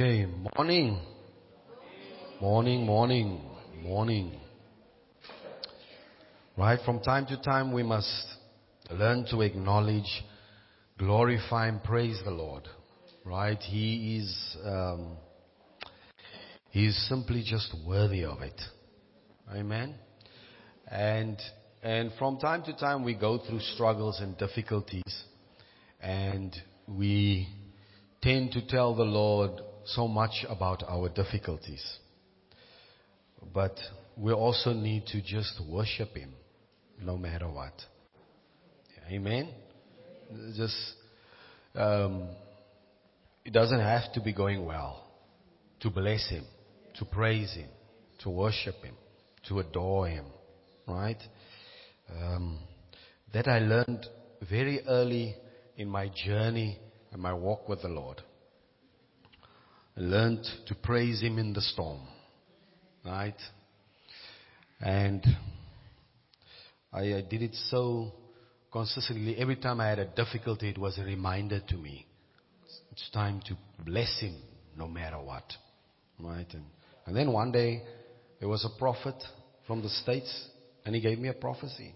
Okay, morning. Morning, morning, morning. Right, from time to time we must learn to acknowledge, glorify and praise the Lord. Right? He is, um, He is simply just worthy of it. Amen. And, and from time to time we go through struggles and difficulties and we tend to tell the Lord so much about our difficulties. But we also need to just worship Him no matter what. Amen? Just, um, it doesn't have to be going well to bless Him, to praise Him, to worship Him, to adore Him, right? Um, that I learned very early in my journey and my walk with the Lord. Learned to praise Him in the storm. Right? And I, I did it so consistently. Every time I had a difficulty, it was a reminder to me. It's time to bless Him no matter what. Right? And, and then one day, there was a prophet from the States, and he gave me a prophecy.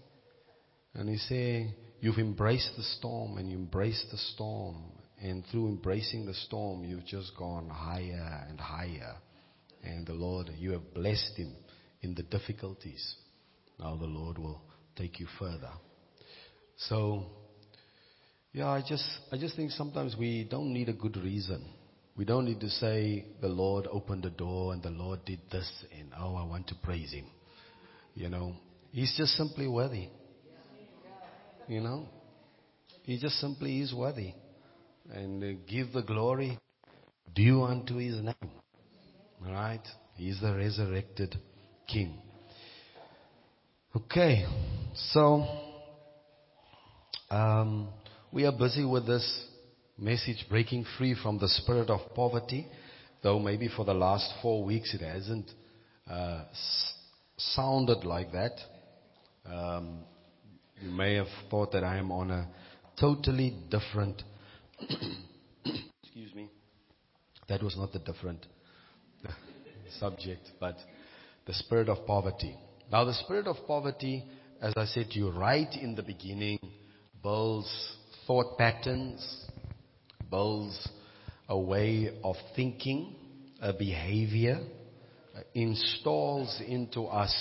And he said, You've embraced the storm, and you embraced the storm, and through embracing the storm, you've just gone higher and higher. And the Lord, you have blessed him in the difficulties. Now the Lord will take you further. So, yeah, I just, I just think sometimes we don't need a good reason. We don't need to say the Lord opened the door and the Lord did this and oh, I want to praise him. You know, he's just simply worthy. You know, he just simply is worthy and uh, give the glory due unto his name. Right? He's the resurrected king. Okay, so um, we are busy with this message breaking free from the spirit of poverty, though maybe for the last four weeks it hasn't uh, sounded like that. Um, you may have thought that I am on a totally different Excuse me. That was not the different subject, but the spirit of poverty. Now, the spirit of poverty, as I said to you right in the beginning, builds thought patterns, builds a way of thinking, a behavior, uh, installs into us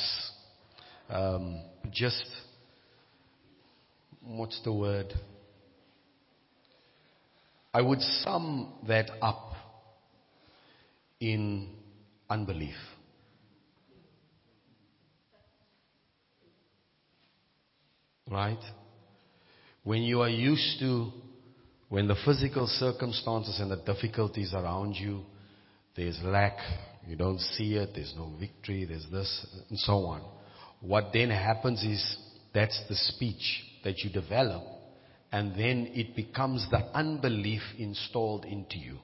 um, just what's the word? I would sum that up in unbelief. Right? When you are used to, when the physical circumstances and the difficulties around you, there's lack, you don't see it, there's no victory, there's this, and so on. What then happens is that's the speech that you develop and then it becomes the unbelief installed into you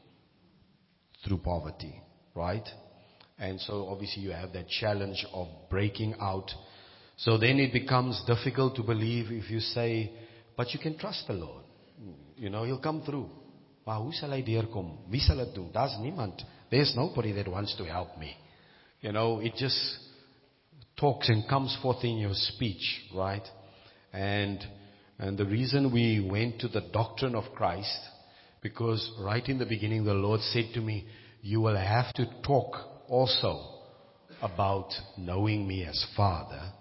through poverty, right? And so obviously you have that challenge of breaking out. So then it becomes difficult to believe if you say, but you can trust the Lord. You know, He'll come through. Maar hoe sal hy deurkom? Wie sal dit doen? Daar's niemand. There's nobody that wants to help me. You know, it just talks and comes forth in your speech, right? And and the reason we went to the doctrine of Christ, because right in the beginning the Lord said to me, you will have to talk also about knowing me as Father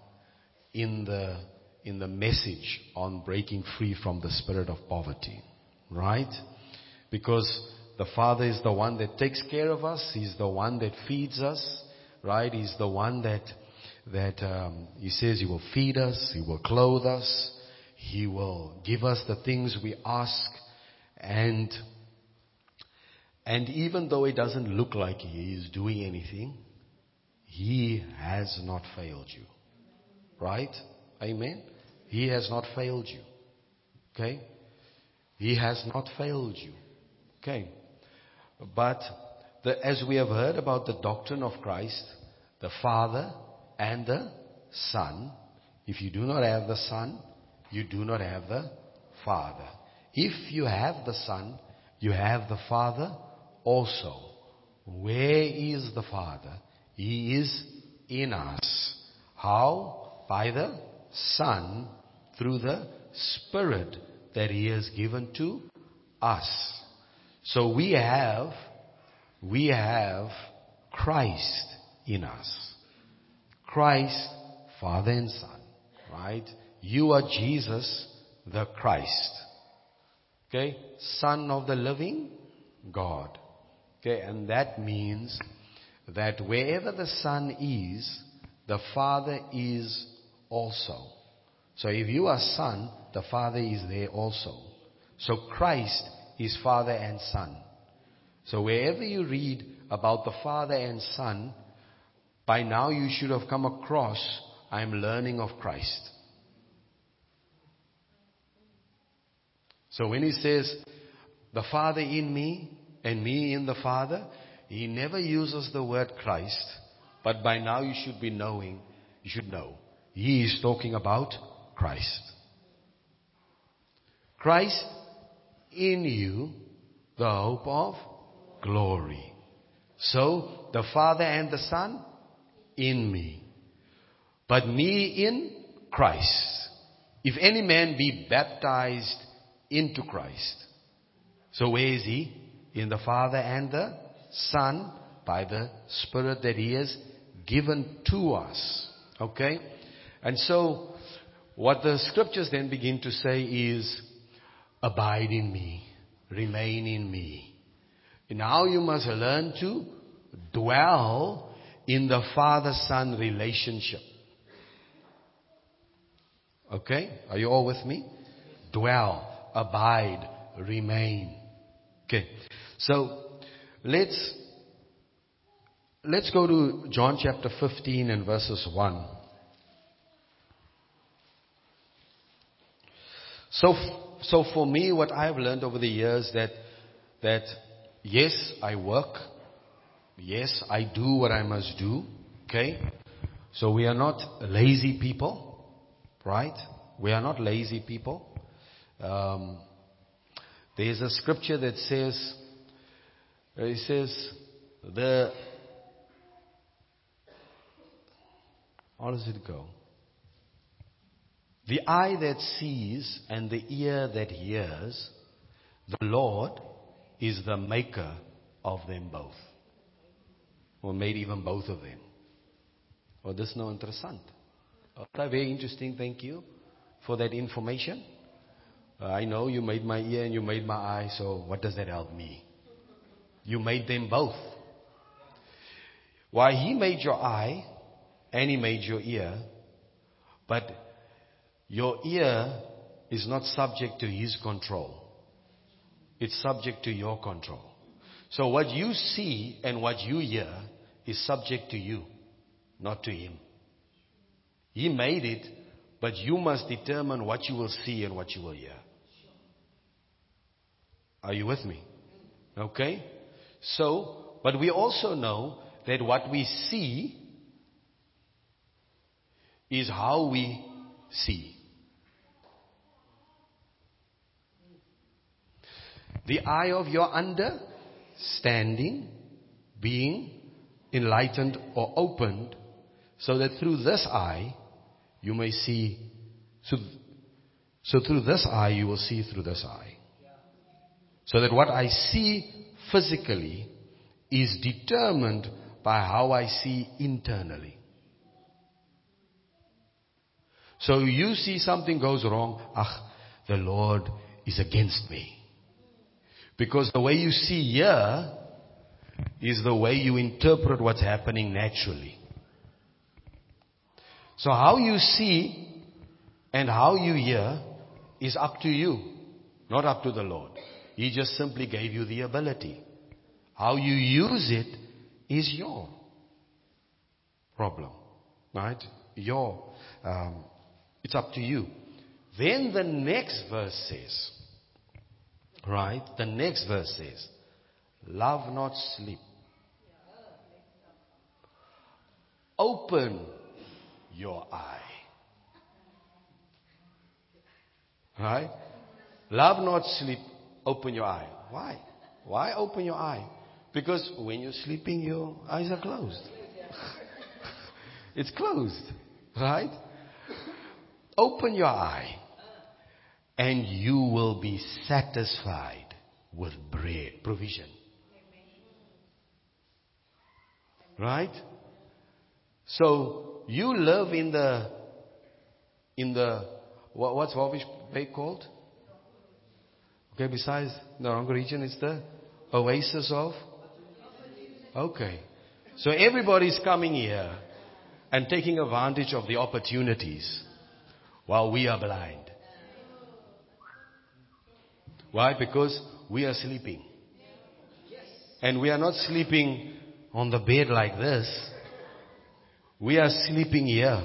in the, in the message on breaking free from the spirit of poverty. Right? Because the Father is the one that takes care of us. He's the one that feeds us. Right? He's the one that, that, um, He says He will feed us. He will clothe us. He will give us the things we ask and and even though it doesn't look like he is doing anything, he has not failed you. Right? Amen. He has not failed you. Okay? He has not failed you. Okay. But the, as we have heard about the doctrine of Christ, the Father and the Son, if you do not have the Son, you do not have the Father. If you have the Son, you have the Father also. Where is the Father? He is in us. How? By the Son, through the Spirit that He has given to us. So we have, we have Christ in us. Christ, Father and Son. Right? You are Jesus, the Christ. Okay? Son of the living God. Okay? And that means that wherever the Son is, the Father is also. So if you are Son, the Father is there also. So Christ is Father and Son. So wherever you read about the Father and Son, by now you should have come across, I'm learning of Christ. So when he says, the Father in me and me in the Father, he never uses the word Christ, but by now you should be knowing, you should know. He is talking about Christ. Christ in you, the hope of glory. So, the Father and the Son in me. But me in Christ. If any man be baptized into Christ. So where is he? In the Father and the Son by the Spirit that he has given to us. Okay? And so, what the scriptures then begin to say is, abide in me, remain in me. Now you must learn to dwell in the father-son relationship. Okay? Are you all with me? Dwell, abide, remain. Okay. So, let's, let's go to John chapter 15 and verses 1. So, so for me, what I've learned over the years that, that yes, I work. Yes, I do what I must do. Okay? So we are not lazy people, right? We are not lazy people. Um, there's a scripture that says, it says, the, how does it go? The eye that sees and the ear that hears, the Lord is the maker of them both. Or made even both of them. Well, this is no interessant. Okay, very interesting. Thank you for that information. Uh, I know you made my ear and you made my eye, so what does that help me? You made them both. Why, He made your eye and He made your ear, but your ear is not subject to his control. It's subject to your control. So what you see and what you hear is subject to you, not to him. He made it, but you must determine what you will see and what you will hear. Are you with me? Okay? So, but we also know that what we see is how we see. the eye of your understanding being enlightened or opened so that through this eye you may see so, so through this eye you will see through this eye so that what I see physically is determined by how I see internally. So you see something goes wrong, ah, the Lord is against me. Because the way you see here is the way you interpret what's happening naturally. So how you see and how you hear is up to you, not up to the Lord. He just simply gave you the ability. How you use it is your problem, right? Your, um, it's up to you. Then the next verse says, Right? The next verse says, Love not sleep. Open your eye. Right? Love not sleep. Open your eye. Why? Why open your eye? Because when you're sleeping, your eyes are closed. it's closed, right? Open your eye and you will be satisfied with bread, provision. Right? So you live in the in the what, what's Walvis Bay called? Okay, besides the Erongo region, it's the oasis of. Okay, so everybody's coming here and taking advantage of the opportunities while we are blind. Why? Because we are sleeping. And we are not sleeping on the bed like this. We are sleeping here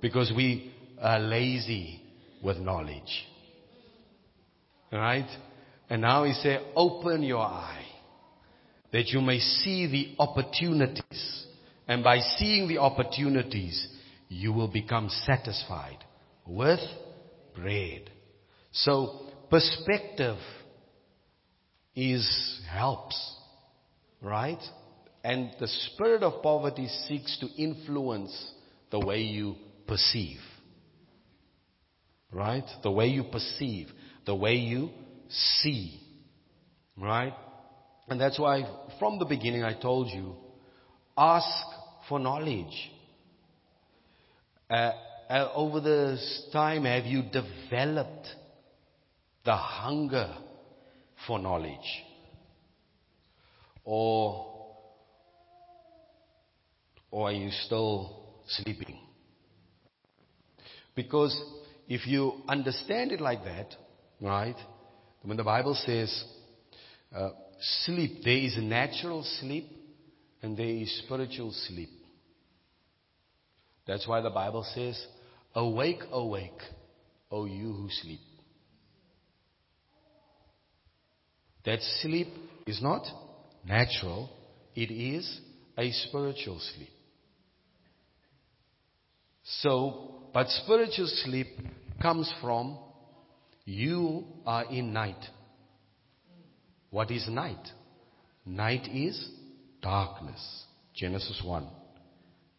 because we are lazy with knowledge. Right? And now he said, open your eye that you may see the opportunities. And by seeing the opportunities, you will become satisfied with bread. So perspective is helps, right? And the spirit of poverty seeks to influence the way you perceive. Right? The way you perceive, the way you see. Right? And that's why from the beginning I told you, ask for knowledge. Uh, uh, over this time, have you developed the hunger for knowledge? Or, or are you still sleeping? Because if you understand it like that, right, when the Bible says uh, sleep, there is a natural sleep and there is spiritual sleep. That's why the Bible says, Awake, awake, O you who sleep. That sleep is not natural, it is a spiritual sleep. So, but spiritual sleep comes from you are in night. What is night? Night is darkness. Genesis 1.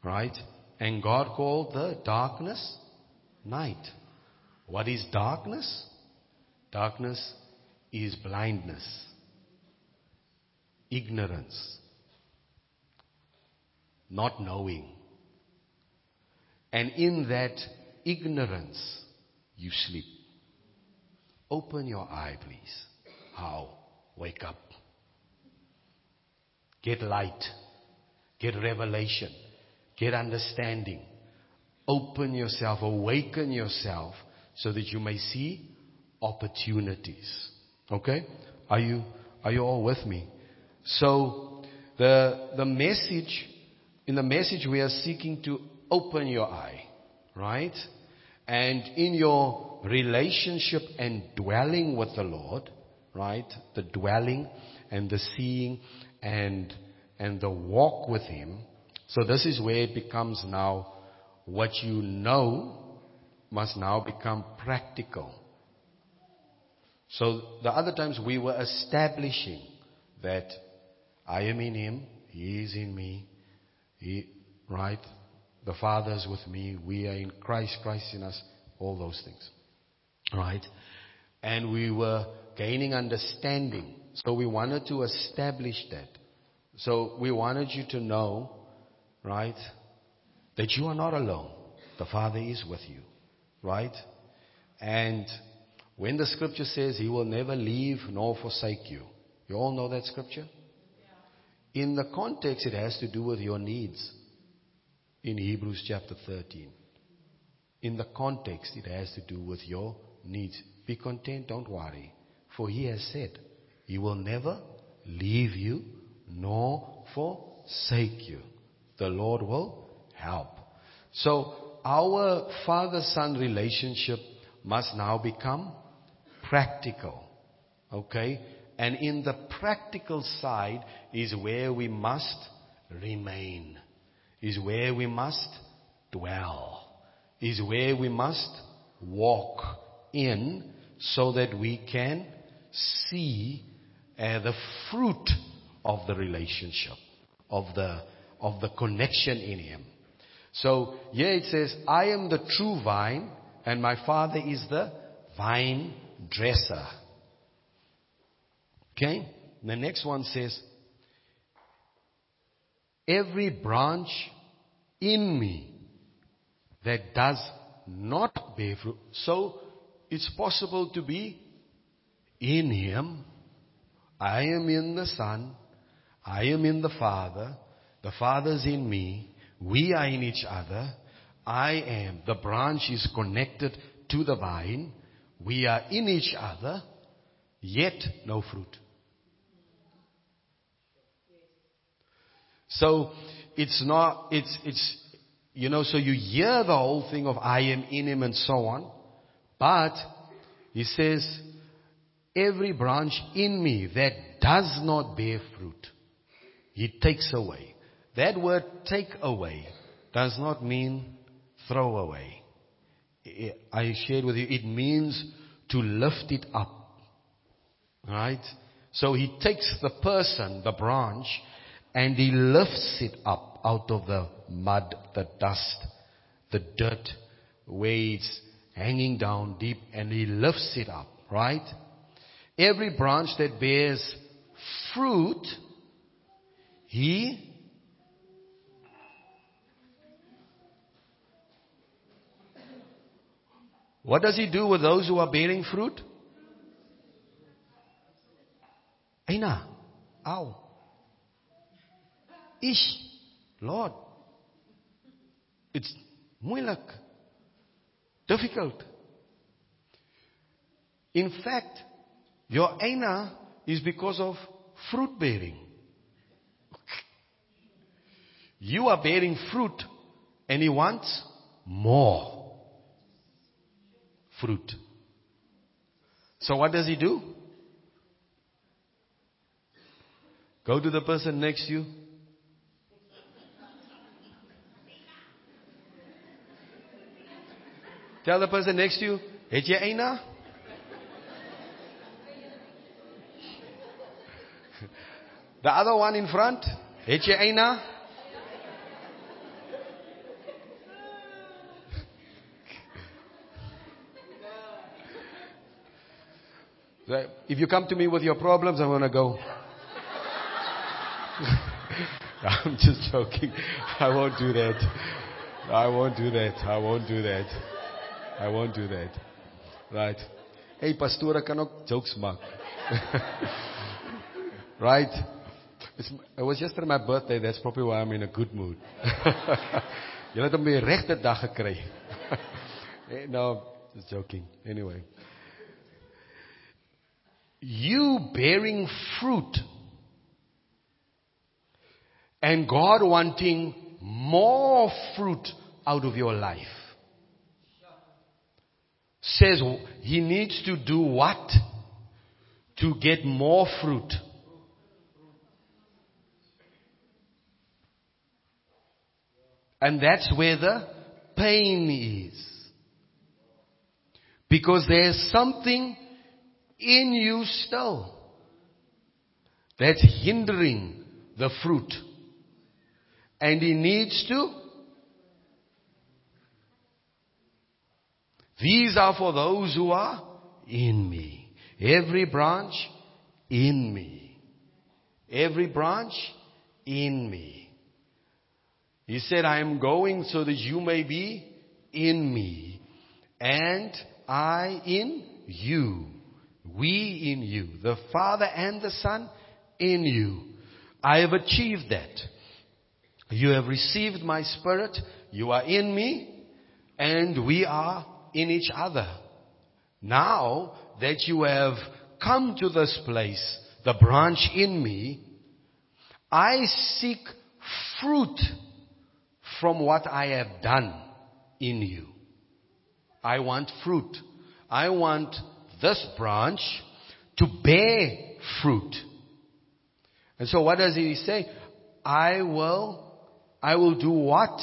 Right? And God called the darkness night. What is darkness? Darkness is blindness, ignorance, not knowing. And in that ignorance, you sleep. Open your eye, please. How? Wake up. Get light. Get revelation. Get understanding. Open yourself, awaken yourself so that you may see opportunities. Okay? Are you, are you all with me? So, the, the message, in the message we are seeking to open your eye, right? And in your relationship and dwelling with the Lord, right? The dwelling and the seeing and, and the walk with Him. So this is where it becomes now what you know must now become practical. So the other times we were establishing that I am in him, he is in me, he, right? The Father is with me, we are in Christ, Christ in us, all those things. Right? And we were gaining understanding. So we wanted to establish that. So we wanted you to know, right, that you are not alone. The Father is with you. Right? And when the scripture says he will never leave nor forsake you, you all know that scripture? In the context, it has to do with your needs in Hebrews chapter 13. In the context, it has to do with your needs. Be content, don't worry. For he has said, he will never leave you nor forsake you. The Lord will help. So our father-son relationship must now become practical. Okay? And in the practical side is where we must remain, is where we must dwell, is where we must walk in so that we can see uh, the fruit of the relationship, of the, of the connection in Him. So here it says, I am the true vine and my Father is the vine dresser. Okay? The next one says, every branch in me that does not bear fruit. So it's possible to be in Him. I am in the Son. I am in the Father. The Father's in me. We are in each other. I am. The branch is connected to the vine. We are in each other, yet no fruit. So it's not, it's, it's, you know, so you hear the whole thing of I am in him and so on. But he says, every branch in me that does not bear fruit, he takes away. That word take away does not mean throw away. I shared with you, it means to lift it up. Right? So he takes the person, the branch, and he lifts it up out of the mud, the dust, the dirt, where it's hanging down deep, and he lifts it up, right? Every branch that bears fruit, he What does he do with those who are bearing fruit? Aina. Ow. Ish. Lord. It's moeilik. Difficult. In fact, your aina is because of fruit bearing. You are bearing fruit and he wants more fruit. So what does he do? Go to the person next to you. Tell the person next to you, het jy? The other one in front, het jy eina? If you come to me with your problems, I'm going to go. I'm just joking. I won't do that. I won't do that. I won't do that. I won't do that. Right. Hey, pastor, kan ook jokes maak. right? It's, it was yesterday my birthday. That's probably why I'm in a good mood. Jy het hom die regte dag gekry. Eh, no, just joking. Anyway you bearing fruit and God wanting more fruit out of your life says he needs to do what to get more fruit and that's where the pain is because there's something in you still that's hindering the fruit. And he needs to. These are for those who are in me. Every branch in me. Every branch in me. He said, I am going so that you may be in me and I in you. We in you. The Father and the Son in you. I have achieved that. You have received my Spirit. You are in me. And we are in each other. Now that you have come to this place, the branch in me, I seek fruit from what I have done in you. I want fruit. I want this branch to bear fruit. And so what does he say? I will, I will do what?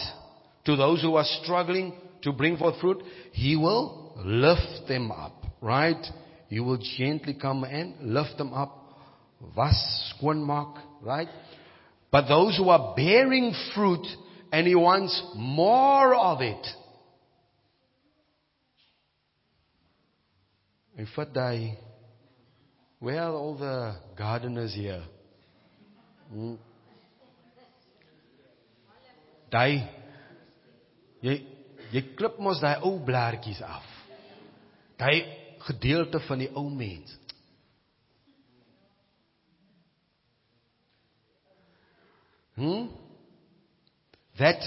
To those who are struggling to bring forth fruit, he will lift them up, right? You will gently come and lift them up, was, skoonmaak, right? But those who are bearing fruit and he wants more of it. In fact, I, where are all the gardeners here? Hmm? Jy klip mos daai ou blaartjies af. Daai gedeelte van die ou mens. Hmm? That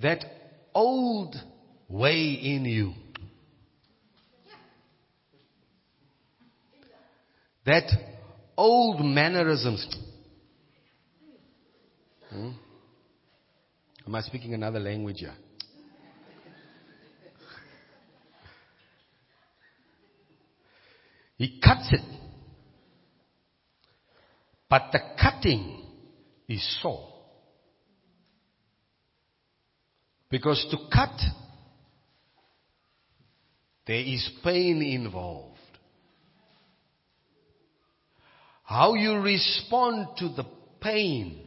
that old way in you. That old mannerisms. Hmm? Am I speaking another language here? He cuts it. But the cutting is sore. Because to cut, there is pain involved. How you respond to the pain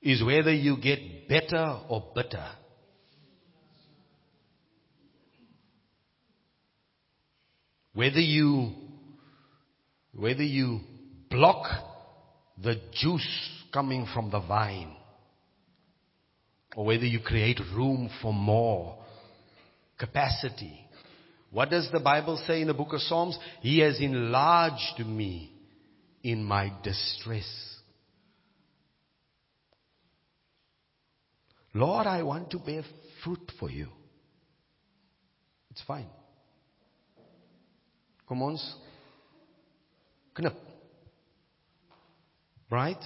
is whether you get better or bitter. Whether you, whether you block the juice coming from the vine or whether you create room for more capacity. What does the Bible say in the book of Psalms? He has enlarged me in my distress. Lord, I want to bear fruit for you. It's fine. Kom ons knip. Right?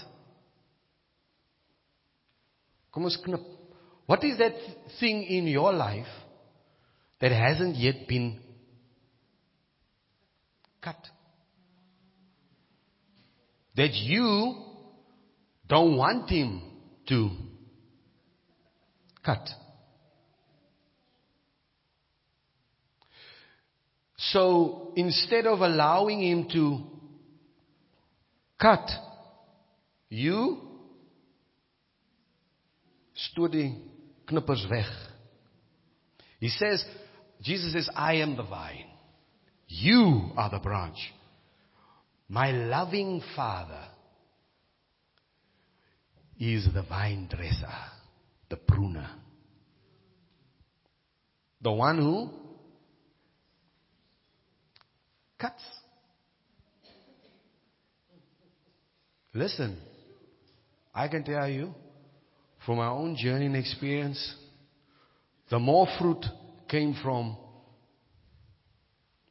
Kom ons knip. What is that thing in your life that hasn't yet been cut? That you don't want him to cut. So instead of allowing him to cut, you stoot die knippers weg. He says, Jesus says, I am the vine. You are the branch. My loving Father is the vine dresser, the pruner. The one who cuts. Listen, I can tell you from my own journey and experience, the more fruit came from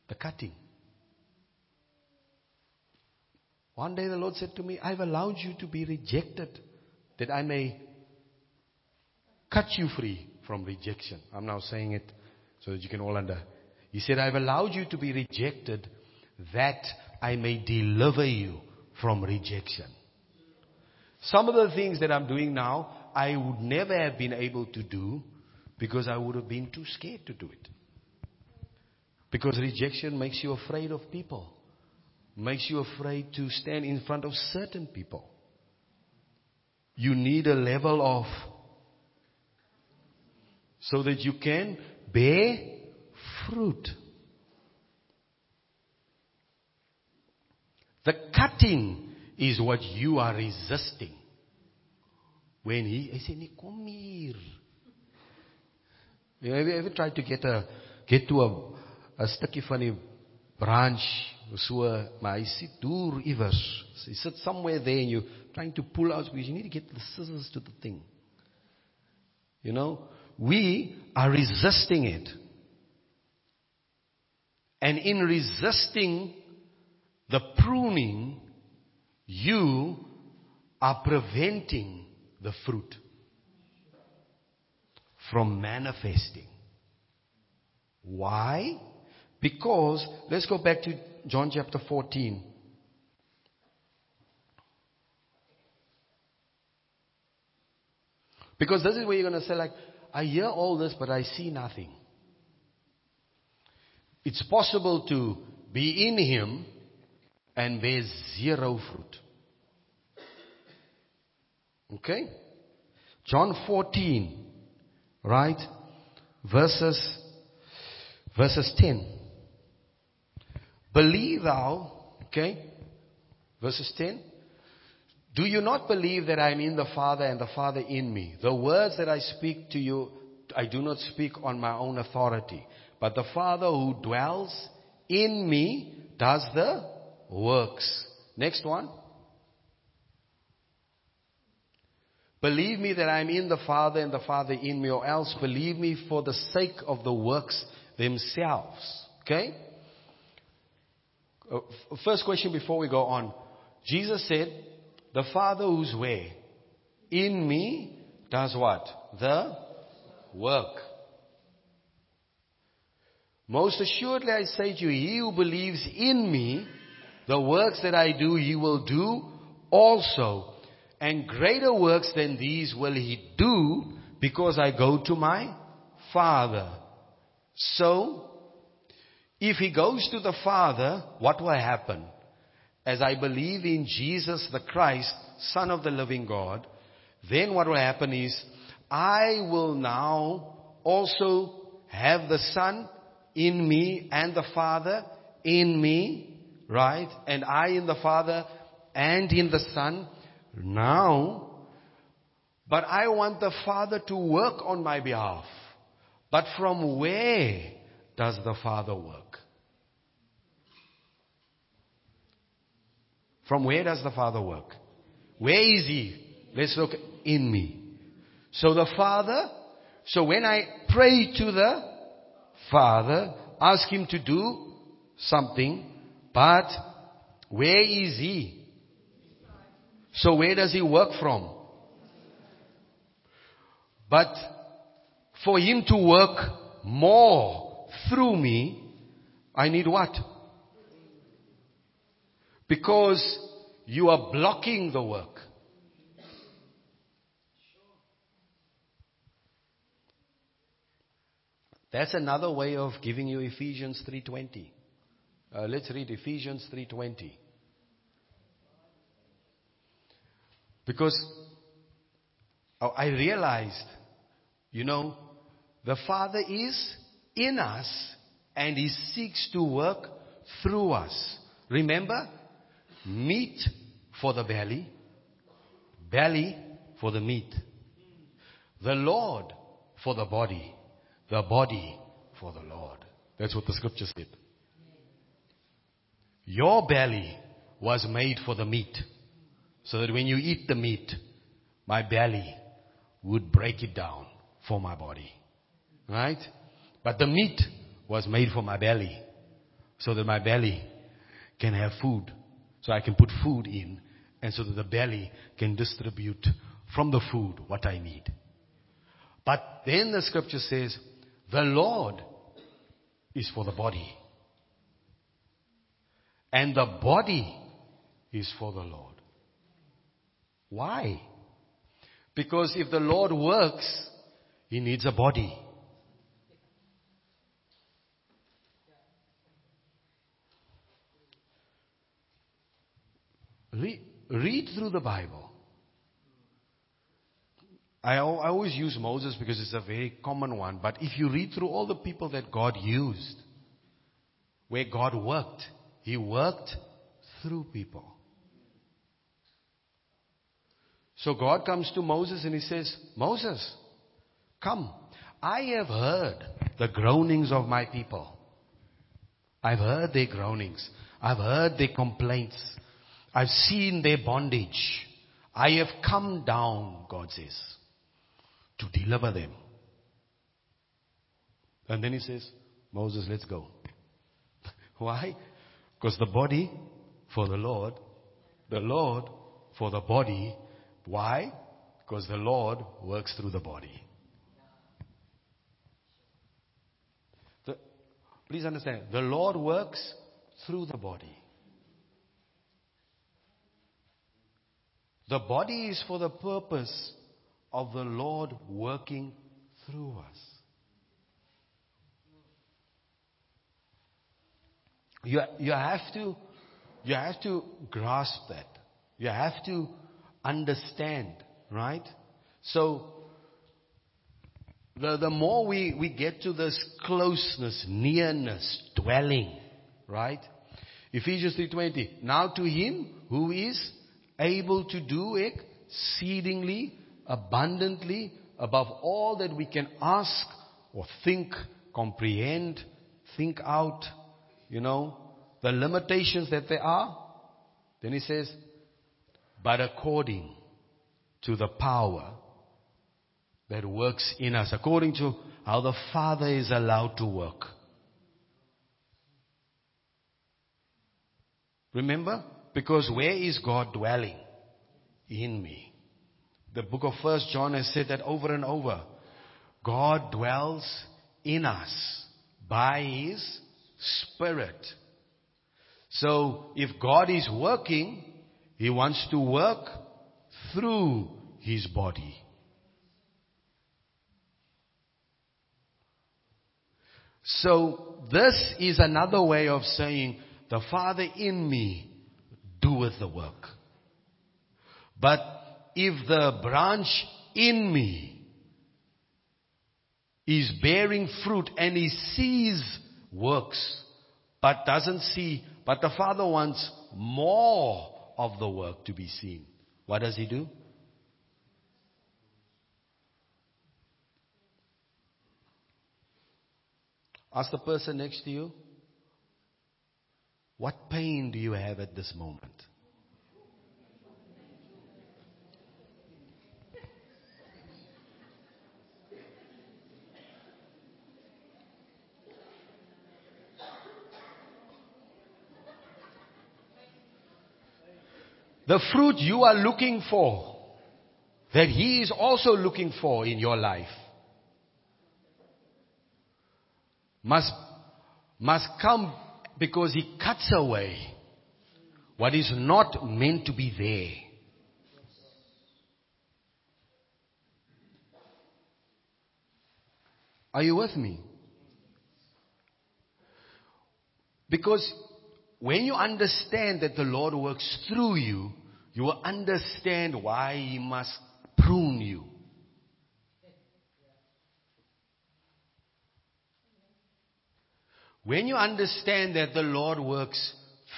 the cutting. One day the Lord said to me, I've allowed you to be rejected that I may cut you free from rejection. I'm now saying it so that you can all under. He said, I've allowed you to be rejected that I may deliver you from rejection. Some of the things that I'm doing now, I would never have been able to do because I would have been too scared to do it. Because rejection makes you afraid of people, makes you afraid to stand in front of certain people. You need a level of so that you can bear fruit. The cutting is what you are resisting. When he, said, kom hier. You have you ever tried to get a, get to a, a van die branch, so, maar hy sit sits somewhere there and you're trying to pull out because you need to get the scissors to the thing. You know, we are resisting it. And in resisting the pruning, you are preventing the fruit from manifesting. Why? Because, let's go back to John chapter 14. Because this is where you're going to say, like, I hear all this, but I see nothing. It's possible to be in Him and bear zero fruit. Okay? John 14, right? Verses, verses 10. Believe thou, okay? Verses 10. Do you not believe that I am in the Father and the Father in me? The words that I speak to you, I do not speak on my own authority. But the Father who dwells in me does the works. Next one. Believe me that I am in the Father and the Father in me, or else believe me for the sake of the works themselves. Okay? Uh, first question before we go on. Jesus said, the Father who's where? In me does what? The work. Most assuredly I say to you, he who believes in me, the works that I do, he will do also. And greater works than these will he do because I go to my Father. So, if he goes to the Father, what will happen? As I believe in Jesus the Christ, Son of the living God, then what will happen is, I will now also have the Son in me and the Father in me, right? And I in the Father and in the Son now. But I want the Father to work on my behalf. But from where does the Father work? From where does the Father work? Where is He? Let's look in me. So the Father, so when I pray to the Father, ask Him to do something, but where is He? So where does He work from? But for Him to work more through me, I need what? Because you are blocking the work. That's another way of giving you Ephesians 3:20. Uh, let's read Ephesians 3:20. Because oh, I realized, you know, the Father is in us and He seeks to work through us. Remember, meat for the belly, belly for the meat, the Lord for the body, the body for the Lord. That's what the scripture said. Your belly was made for the meat. So that when you eat the meat, my belly would break it down for my body. Right? But the meat was made for my belly. So that my belly can have food. So I can put food in. And so that the belly can distribute from the food what I need. But then the scripture says, the Lord is for the body. And the body is for the Lord. Why? Because if the Lord works, He needs a body. Read, read through the Bible. I, I always use Moses because it's a very common one. But if you read through all the people that God used, where God worked, He worked through people. So God comes to Moses and He says, Moses, come. I have heard the groanings of my people. I've heard their groanings. I've heard their complaints. I've seen their bondage. I have come down, God says, to deliver them. And then he says, Moses, let's go. Why? Because the body for the Lord, the Lord for the body. Why? Because the Lord works through the body. The, please understand, the Lord works through the body. The body is for the purpose of the Lord working through us. You, you have to, you have to grasp that. You have to understand, right? So, the, the more we, we get to this closeness, nearness, dwelling, right? Ephesians 3.20. Now to him who is able to do exceedingly, abundantly, above all that we can ask or think, comprehend, think out, you know, the limitations that there are. Then he says, but according to the power that works in us, according to how the Father is allowed to work. Remember? Because where is God dwelling? In me. The book of First John has said that over and over. God dwells in us by His Spirit. So if God is working, He wants to work through His body. So this is another way of saying the Father in me doeth the work. But if the branch in me is bearing fruit and he sees works, but doesn't see, but the Father wants more of the work to be seen. What does he do? Ask the person next to you, what pain do you have at this moment? The fruit you are looking for, that He is also looking for in your life, must, must come because he cuts away what is not meant to be there. Are you with me? Because when you understand that the Lord works through you, you will understand why He must prune you. When you understand that the Lord works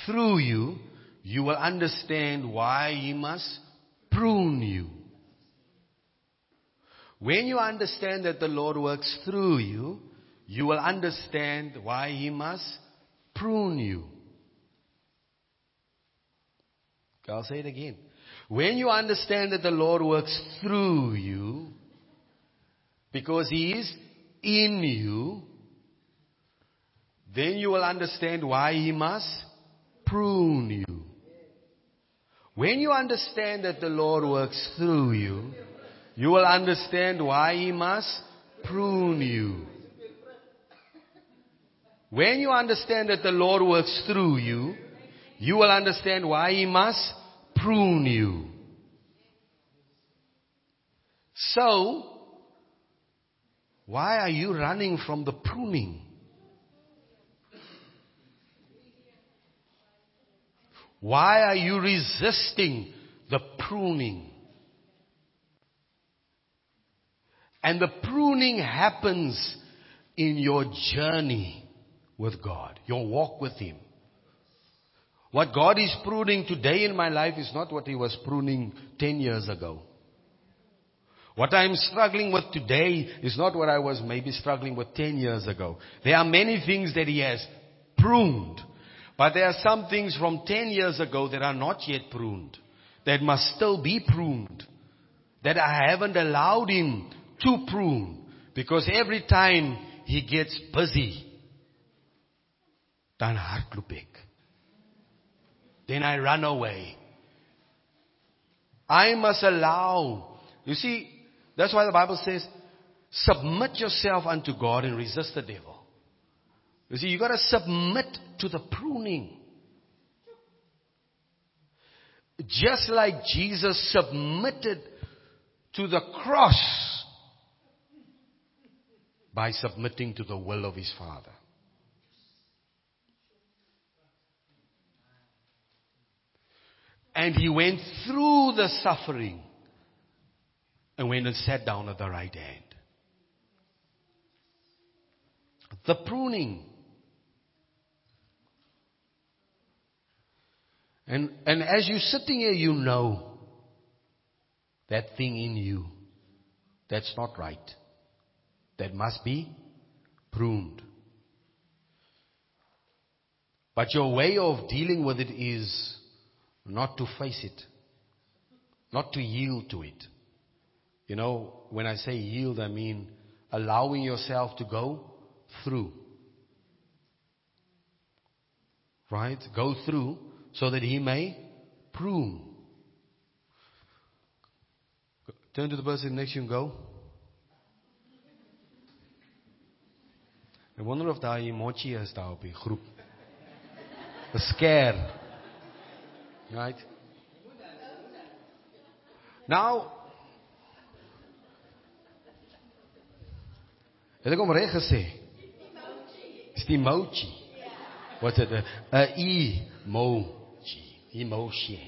through you, you will understand why He must prune you. When you understand that the Lord works through you, you will understand why He must prune you. I'll say it again. When you understand that the Lord works through you, because He is in you, then you will understand why he must prune you. When you understand that the Lord works through you, you will understand why he must prune you. When you understand that the Lord works through you, you will understand why he must prune you. So, why are you running from the pruning? Why are you resisting the pruning? And the pruning happens in your journey with God, your walk with Him. What God is pruning today in my life is not what He was pruning 10 years ago. What I'm struggling with today is not what I was maybe struggling with 10 years ago. There are many things that He has pruned. But there are some things from 10 years ago that are not yet pruned, that must still be pruned, that I haven't allowed him to prune. Because every time he gets busy, dan hardloop ek. Then I run away. I must allow. You see, that's why the Bible says, submit yourself unto God and resist the devil. You see, you gotta submit to the pruning. Just like Jesus submitted to the cross by submitting to the will of his Father. And he went through the suffering and went and sat down at the right hand. The pruning. And, and as you're sitting here, you know that thing in you that's not right. That must be pruned. But your way of dealing with it is not to face it, not to yield to it. You know, when I say yield, I mean allowing yourself to go through. Right? Go through so that He may prune. Turn to the person next to you and go. Ek wonder of daai emoji is daar op die groep. Scare. Right? Nou Het ek hom reg gesê? Is die emoji. Wat is dit? 'n eh, emoji. Emoji.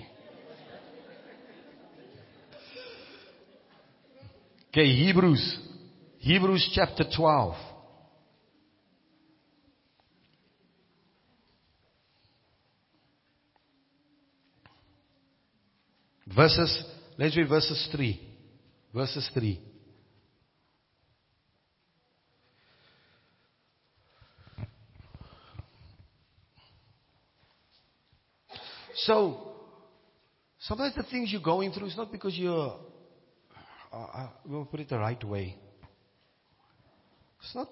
Okay, Hebrews. Hebrews chapter 12. Verses, let's read verses 3. Verses 3. So, sometimes the things you're going through is not because you're, uh, uh, we'll put it the right way. It's not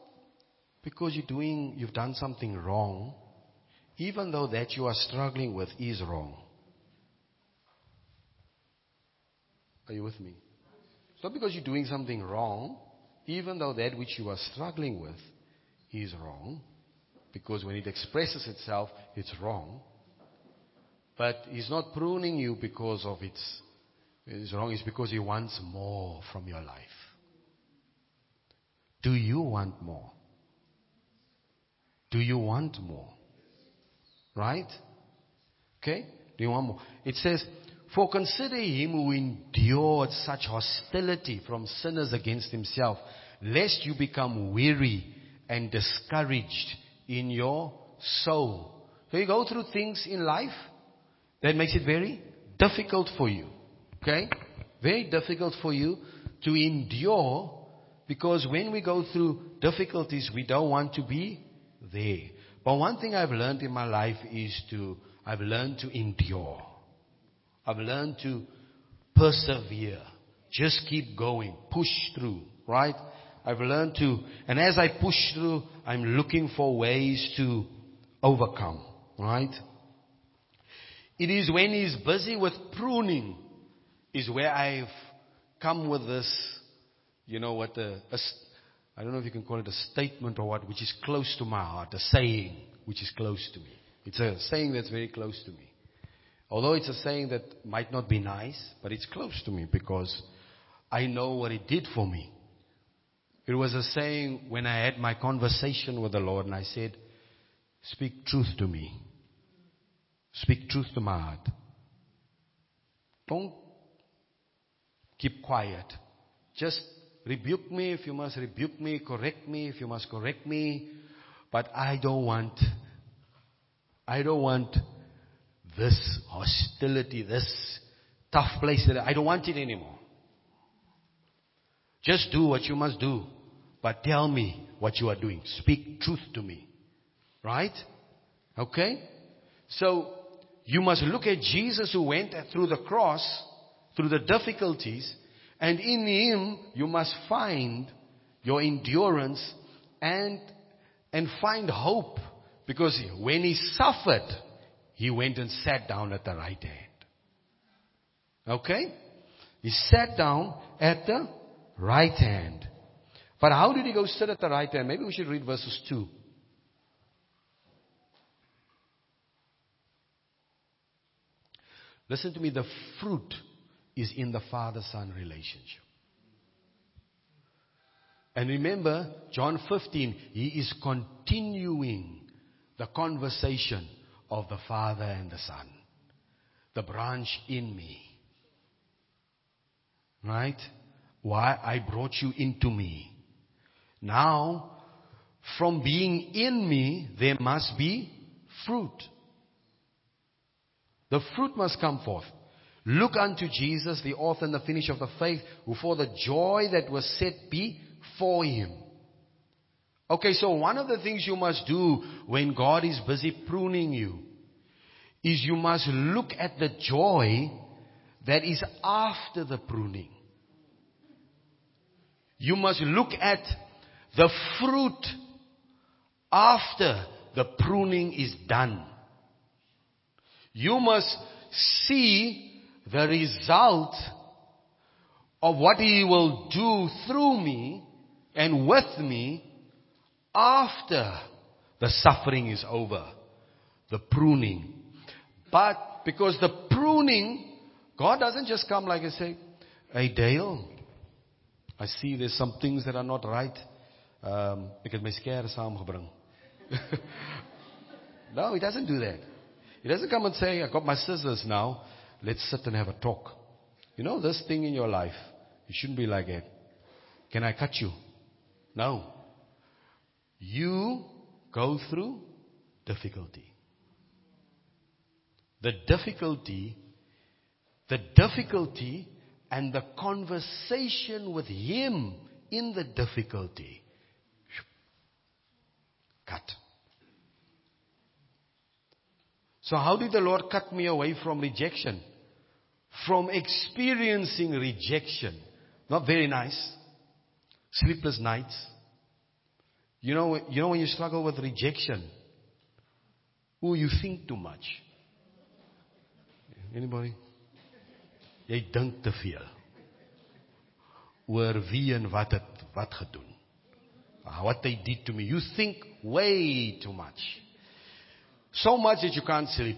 because you're doing, you've done something wrong, even though that you are struggling with is wrong. Are you with me? It's not because you're doing something wrong, even though that which you are struggling with is wrong, because when it expresses itself, it's wrong. But He's not pruning you because of its, it's wrong, it's because He wants more from your life. Do you want more? Do you want more? Right? Okay? Do you want more? It says, For consider him who endured such hostility from sinners against himself, lest you become weary and discouraged in your soul. So you go through things in life that makes it very difficult for you. Okay? Very difficult for you to endure because when we go through difficulties, we don't want to be there. But one thing I've learned in my life is to, I've learned to endure. I've learned to persevere. Just keep going. Push through. Right? I've learned to, and as I push through, I'm looking for ways to overcome. Right? It is when he's busy with pruning is where I've come with this, you know what, a, a, I don't know if you can call it a statement or what, which is close to my heart, a saying which is close to me. It's a saying that's very close to me. Although it's a saying that might not be nice, but it's close to me because I know what it did for me. It was a saying when I had my conversation with the Lord and I said, Speak truth to me. Speak truth to my heart. Don't keep quiet. Just rebuke me if you must rebuke me, correct me if you must correct me. But I don't want, I don't want this hostility, this tough place that I don't want it anymore. Just do what you must do, but tell me what you are doing. Speak truth to me. Right? Okay? So, you must look at Jesus who went through the cross, through the difficulties, and in Him you must find your endurance and, and find hope. Because when He suffered, He went and sat down at the right hand. Okay? He sat down at the right hand. But how did he go sit at the right hand? Maybe we should read verses 2. Listen to me, the fruit is in the father son relationship. And remember, John 15, he is continuing the conversation of the Father and the Son. the branch in me. Right? Why? I brought you into me. Now, from being in me, there must be fruit. The fruit must come forth. Look unto Jesus, the author and the finisher of the faith, who for the joy that was set before him. Okay, so one of the things you must do when God is busy pruning you is you must look at the joy that is after the pruning. You must look at the fruit after the pruning is done. You must see the result of what He will do through me and with me after the suffering is over. The pruning. But because the pruning, God doesn't just come like and say, Hey Dale, I see there's some things that are not right. Um, ek het my skare saamgebring. no, he doesn't do that. He doesn't come and say, I got my scissors now. Let's sit and have a talk. You know this thing in your life. You shouldn't be like that. Can I cut you? No. You go through difficulty. The difficulty, the difficulty and the conversation with Him in the difficulty. Cut. So how did the Lord cut me away from rejection? From experiencing rejection. Not very nice. Sleepless nights. You know, you know when you struggle with rejection? Oh, you think too much. Anybody? Jy dink te veel. Oor wie en wat het wat gedoen. Ah, what they did to me. You think way too much. So much that you can't sleep.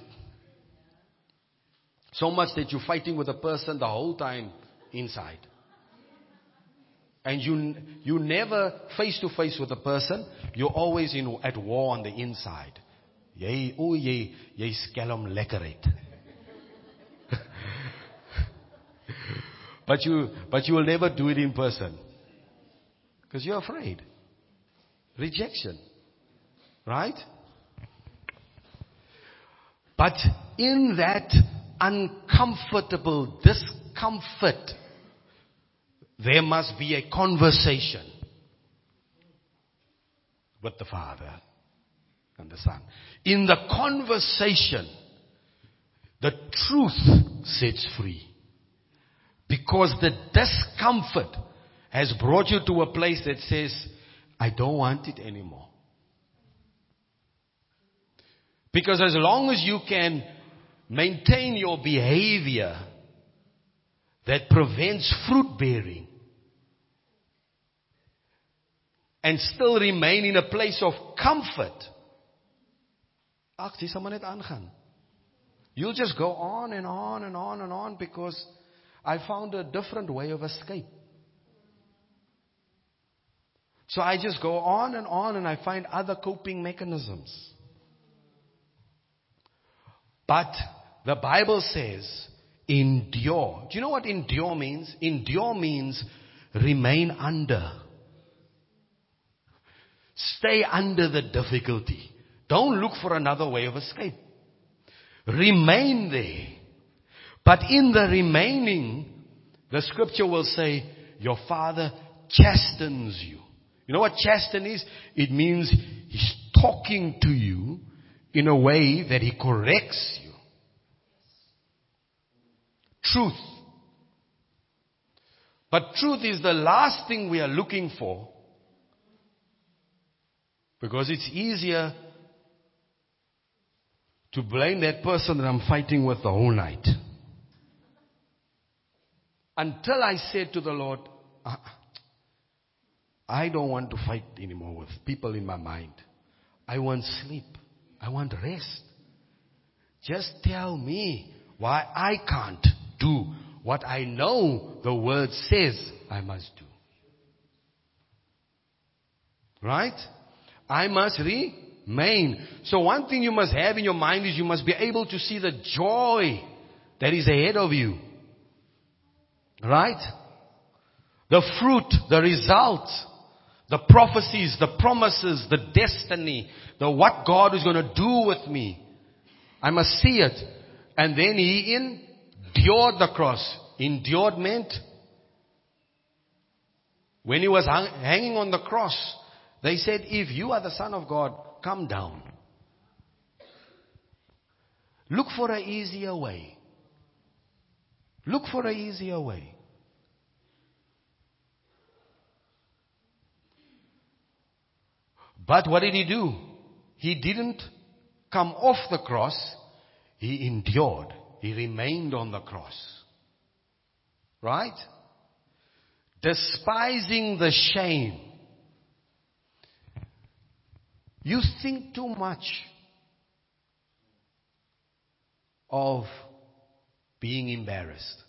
So much that you're fighting with a person the whole time inside. And you, you never face to face with a person. You're always in, at war on the inside. Jy, o jy, jy skelm lekkerheid. but you, but you will never do it in person. Because you're afraid. Rejection. Right? But in that uncomfortable discomfort, there must be a conversation with the Father and the Son. In the conversation, the truth sets free. Because the discomfort has brought you to a place that says, I don't want it anymore. Because as long as you can maintain your behavior that prevents fruit bearing and still remain in a place of comfort. You'll just go on and on and on and on because I found a different way of escape. So I just go on and on and I find other coping mechanisms. But the Bible says, endure. Do you know what endure means? Endure means remain under. Stay under the difficulty. Don't look for another way of escape. Remain there. But in the remaining, the scripture will say, your father chastens you. You know what chasten is? It means he's talking to you in a way that he corrects you. Truth. But truth is the last thing we are looking for because it's easier to blame that person that I'm fighting with the whole night. Until I said to the Lord, uh, I don't want to fight anymore with people in my mind. I want sleep. I want rest. Just tell me why I can't do what I know the word says I must do. Right? I must remain. So one thing you must have in your mind is you must be able to see the joy that is ahead of you. Right? The fruit, the result, the prophecies, the promises, the destiny, the what God is going to do with me. I must see it. And then he endured the cross. Endured meant when he was hang, hanging on the cross, they said, if you are the son of God, come down. Look for an easier way. Look for an easier way. But what did he do? He didn't come off the cross. He endured. He remained on the cross. Right? Despising the shame. You think too much of being embarrassed.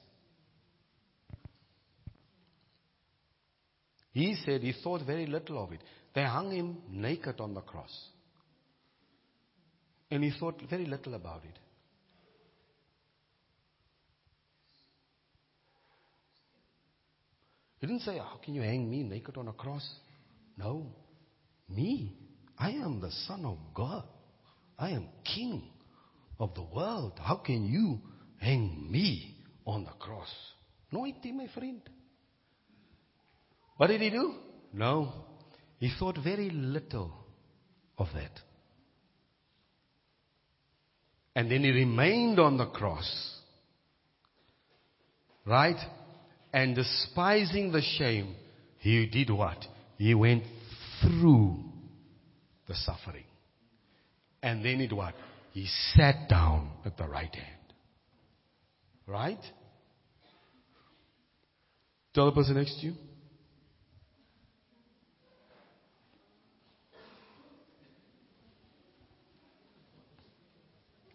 He said he thought very little of it. They hung him naked on the cross. And he thought very little about it. He didn't say, How can you hang me naked on a cross? No. Me. I am the Son of God. I am King of the world. How can you hang me on the cross? No, it, my friend. What did he do? No. He thought very little of that. And then he remained on the cross. Right? And despising the shame, he did what? He went through the suffering. And then it what? He sat down at the right hand. Right? Tell the person next to you.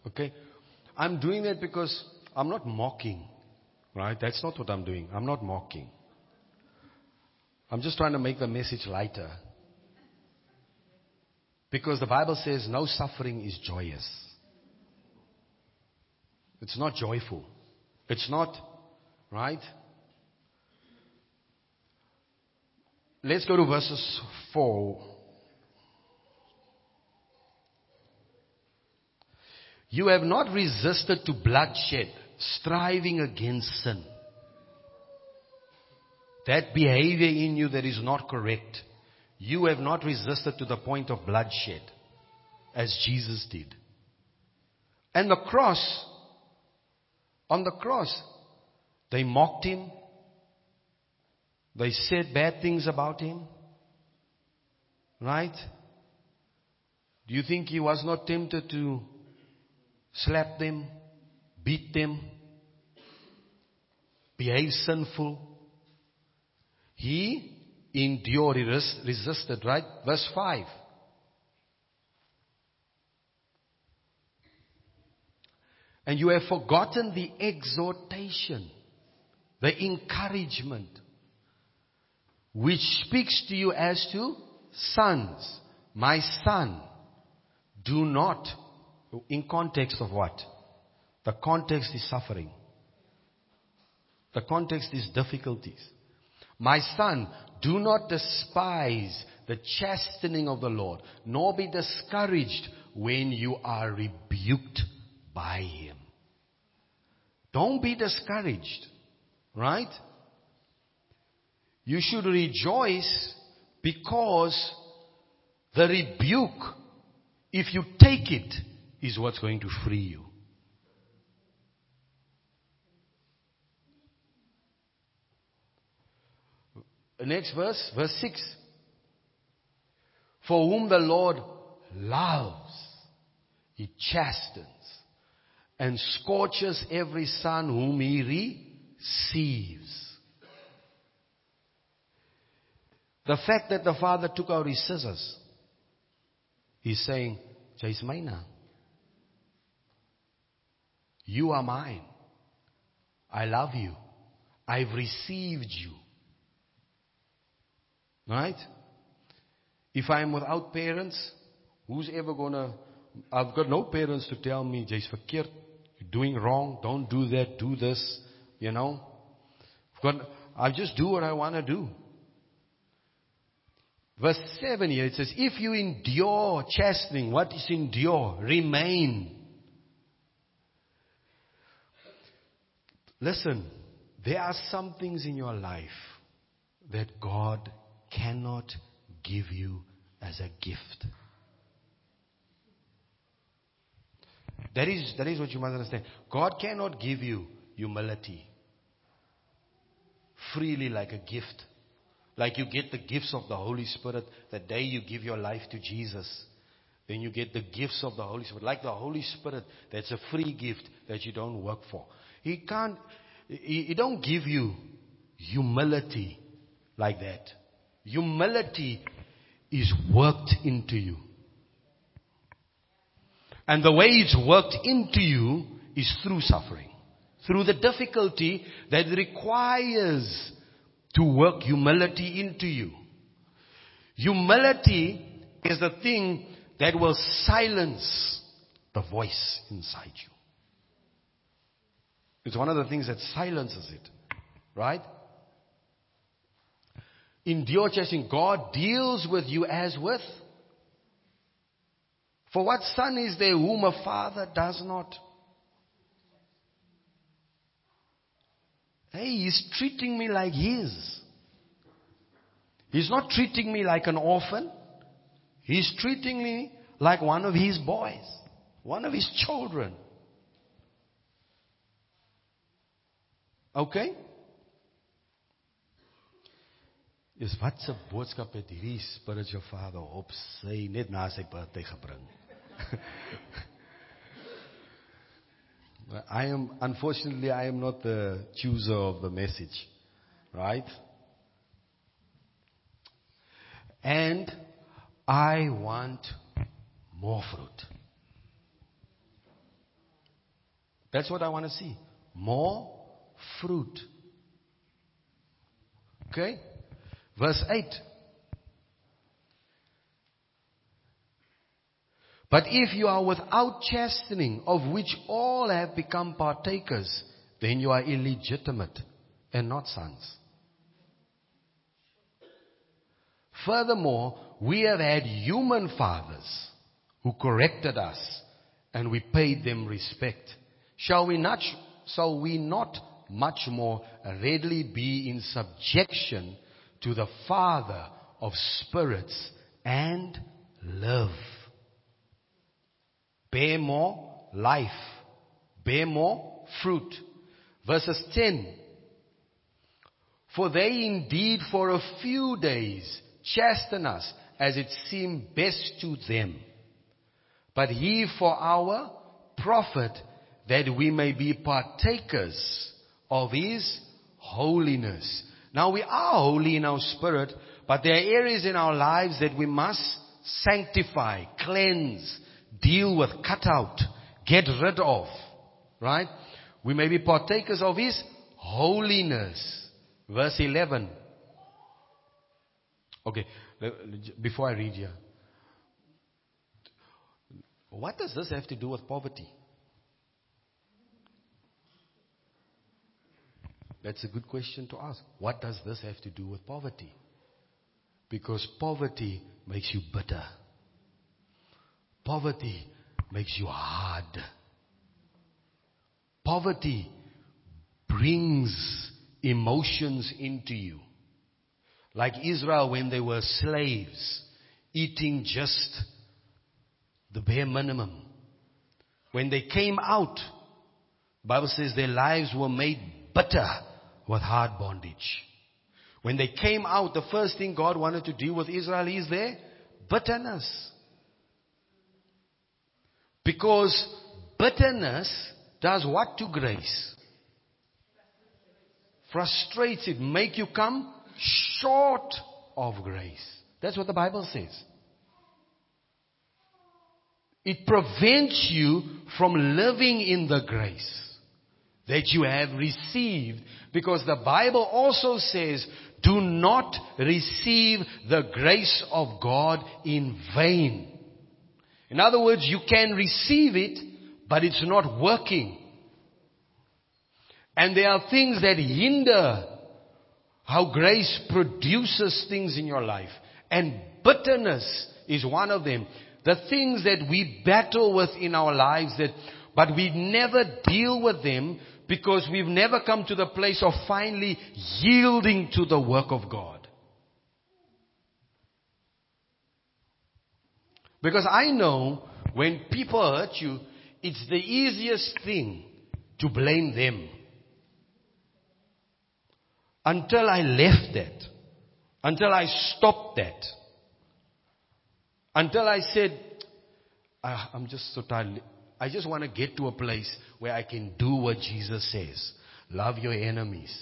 Okay? I'm doing that because I'm not mocking. Right? That's not what I'm doing. I'm not mocking. I'm just trying to make the message lighter. Because the Bible says no suffering is joyous. It's not joyful. It's not, right? Let's go to verses 4. You have not resisted to bloodshed, striving against sin. That behavior in you that is not correct. You have not resisted to the point of bloodshed, as Jesus did. And the cross on the cross. They mocked him. They said bad things about him. Right? Do you think he was not tempted to slap them, beat them, behave sinful? He endured, he resisted, right? Verse 5. And you have forgotten the exhortation, the encouragement, which speaks to you as to sons. My son, do not, in context of what? The context is suffering. The context is difficulties. My son, do not despise the chastening of the Lord, nor be discouraged when you are rebuked by Him. Don't be discouraged, right? You should rejoice because the rebuke, if you take it, is what's going to free you. Next verse, verse 6. For whom the Lord loves, he chastens and scorches every son whom he receives. The fact that the father took out his scissors, he's saying, mine now. You are mine. I love you. I've received you. Right? If I'm without parents, who's ever gonna I've got no parents to tell me, Jay's verkeerd, you you're doing wrong, don't do that, do this, you know. God, I just do what I want to do. Verse 7 here, it says, If you endure chastening, what is endure? Remain. Listen, there are some things in your life that God cannot give you as a gift. That is, that is what you must understand. God cannot give you humility freely like a gift. Like you get the gifts of the Holy Spirit the day you give your life to Jesus. Then you get the gifts of the Holy Spirit. Like the Holy Spirit, that's a free gift that you don't work for. He can't, he, he don't give you humility like that. Humility is worked into you. And the way it's worked into you is through suffering. Through the difficulty that requires to work humility into you. Humility is the thing that will silence the voice inside you. It's one of the things that silences it. Right? In chastening, God deals with you as with. For what son is there whom a father does not? Hey, he's treating me like his. He's not treating me like an orphan. He's treating me like one of his boys, one of his children. Okay? Is wat se boodskap het hierdie spiritual father op sy net na sy birthday gebring? I am unfortunately I am not the chooser of the message, right? And I want more fruit. That's what I want to see. More fruit. Okay? Verse 8. But if you are without chastening, of which all have become partakers, then you are illegitimate and not sons. Furthermore, we have had human fathers who corrected us and we paid them respect. Shall we not, shall we not much more readily be in subjection to the Father of spirits and live. Bear more life. Bear more fruit. Verses 10. For they indeed for a few days chasten us as it seemed best to them. But he for our profit that we may be partakers of His holiness. Now we are holy in our spirit, but there are areas in our lives that we must sanctify, cleanse, deal with, cut out, get rid of. Right? We may be partakers of His holiness. Verse 11. Okay, before I read here. What does this have to do with poverty? That's a good question to ask. What does this have to do with poverty? Because poverty makes you bitter. Poverty makes you hard. Poverty brings emotions into you. Like Israel when they were slaves, eating just the bare minimum. When they came out, the Bible says their lives were made bitter with hard bondage. When they came out, the first thing God wanted to deal with Israel is their bitterness. Because bitterness does what to grace? Frustrates it, make you come short of grace. That's what the Bible says. It prevents you from living in the grace that you have received. Because the Bible also says, do not receive the grace of God in vain. In other words, you can receive it, but it's not working And there are things that hinder how grace produces things in your life. And bitterness is one of them. The things that we battle with in our lives that, but we never deal with them because we've never come to the place of finally yielding to the work of God. Because I know when people hurt you, it's the easiest thing to blame them. Until I left that. Until I stopped that. Until I said, ah, I'm just so tired. I just want to get to a place where I can do what Jesus says. Love your enemies.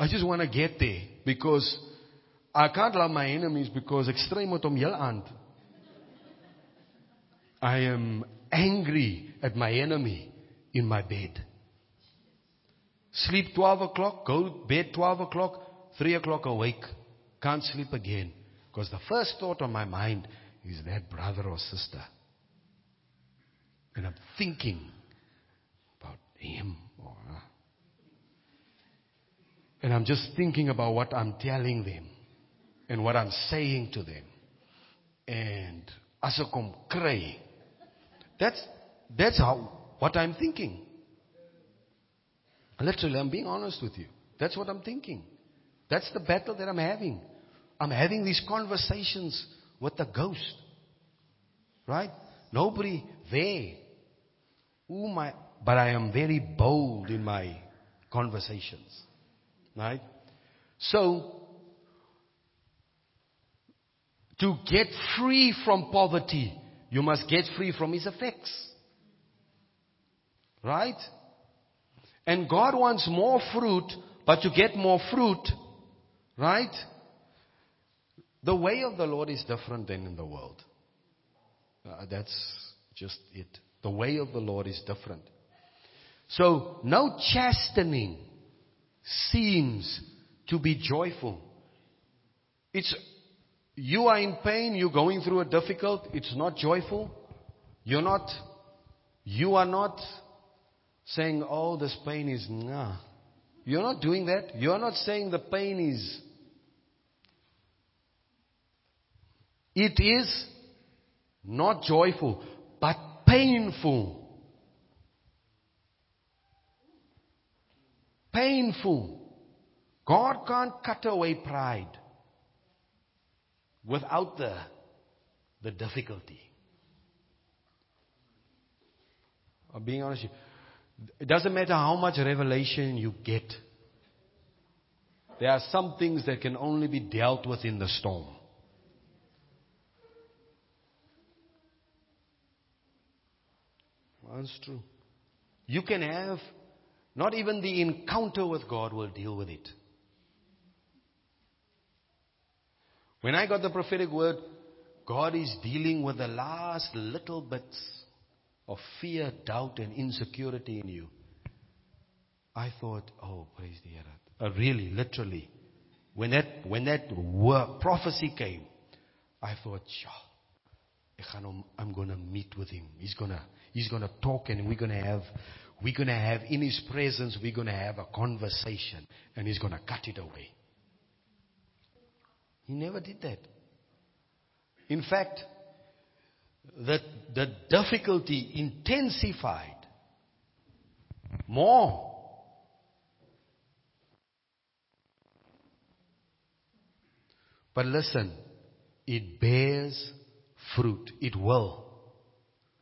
I just want to get there because I can't love my enemies because extreme om heel. I am angry at my enemy in my bed. Sleep 12 o'clock, go to bed 12 o'clock, 3 o'clock awake. Can't sleep again. Because the first thought on my mind is that brother or sister. And I'm thinking about him or her. And I'm just thinking about what I'm telling them and what I'm saying to them. And as kom kry, that's, that's how, what I'm thinking. Literally, I'm being honest with you. That's what I'm thinking. That's the battle that I'm having. I'm having these conversations with the ghost. Right? Nobody there. Ooh, my, but I am very bold in my conversations. Right? So, to get free from poverty, you must get free from its effects. Right? And God wants more fruit, but to get more fruit, right? The way of the Lord is different than in the world. Uh, that's just it. The way of the Lord is different. So, no chastening seems to be joyful. It's, you are in pain, you're going through a difficult, it's not joyful. You're not, you are not saying, oh, this pain is, nah. You're not doing that. You're not saying the pain is It is not joyful, but painful. Painful. God can't cut away pride without the, the difficulty. I'm being honest. It doesn't matter how much revelation you get. There are some things that can only be dealt with in the storm. That's true. You can have, not even the encounter with God will deal with it. When I got the prophetic word, God is dealing with the last little bits of fear, doubt, and insecurity in you. I thought, oh, praise the Lord. Uh, really, literally. When that, when that word, prophecy came, I thought, yeah, I'm going to meet with him. He's going to He's going to talk and we're going to have, we're going to have in His presence, we're going to have a conversation and He's going to cut it away. He never did that. In fact, the, the difficulty intensified more. But listen, it bears fruit. It will.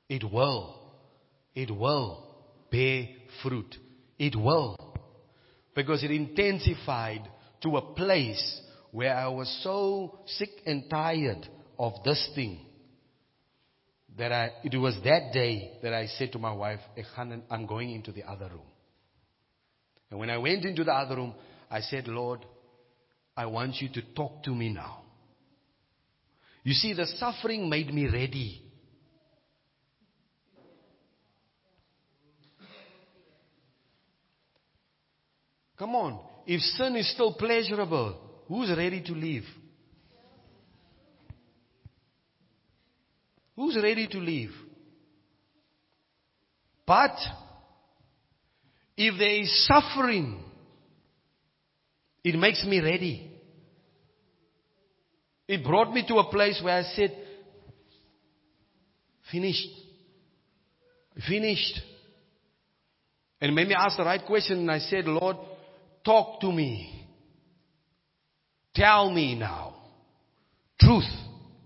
It will. It will bear fruit. It will. Because it intensified to a place where I was so sick and tired of this thing that I, it was that day that I said to my wife, eh, I'm going into the other room. And when I went into the other room, I said, Lord, I want you to talk to me now. You see, the suffering made me ready Come on. If sin is still pleasurable, who's ready to leave? Who's ready to leave? But if there is suffering, it makes me ready. It brought me to a place where I said, finished. Finished. And made me ask the right question and I said, Lord, talk to me. Tell me now. Truth.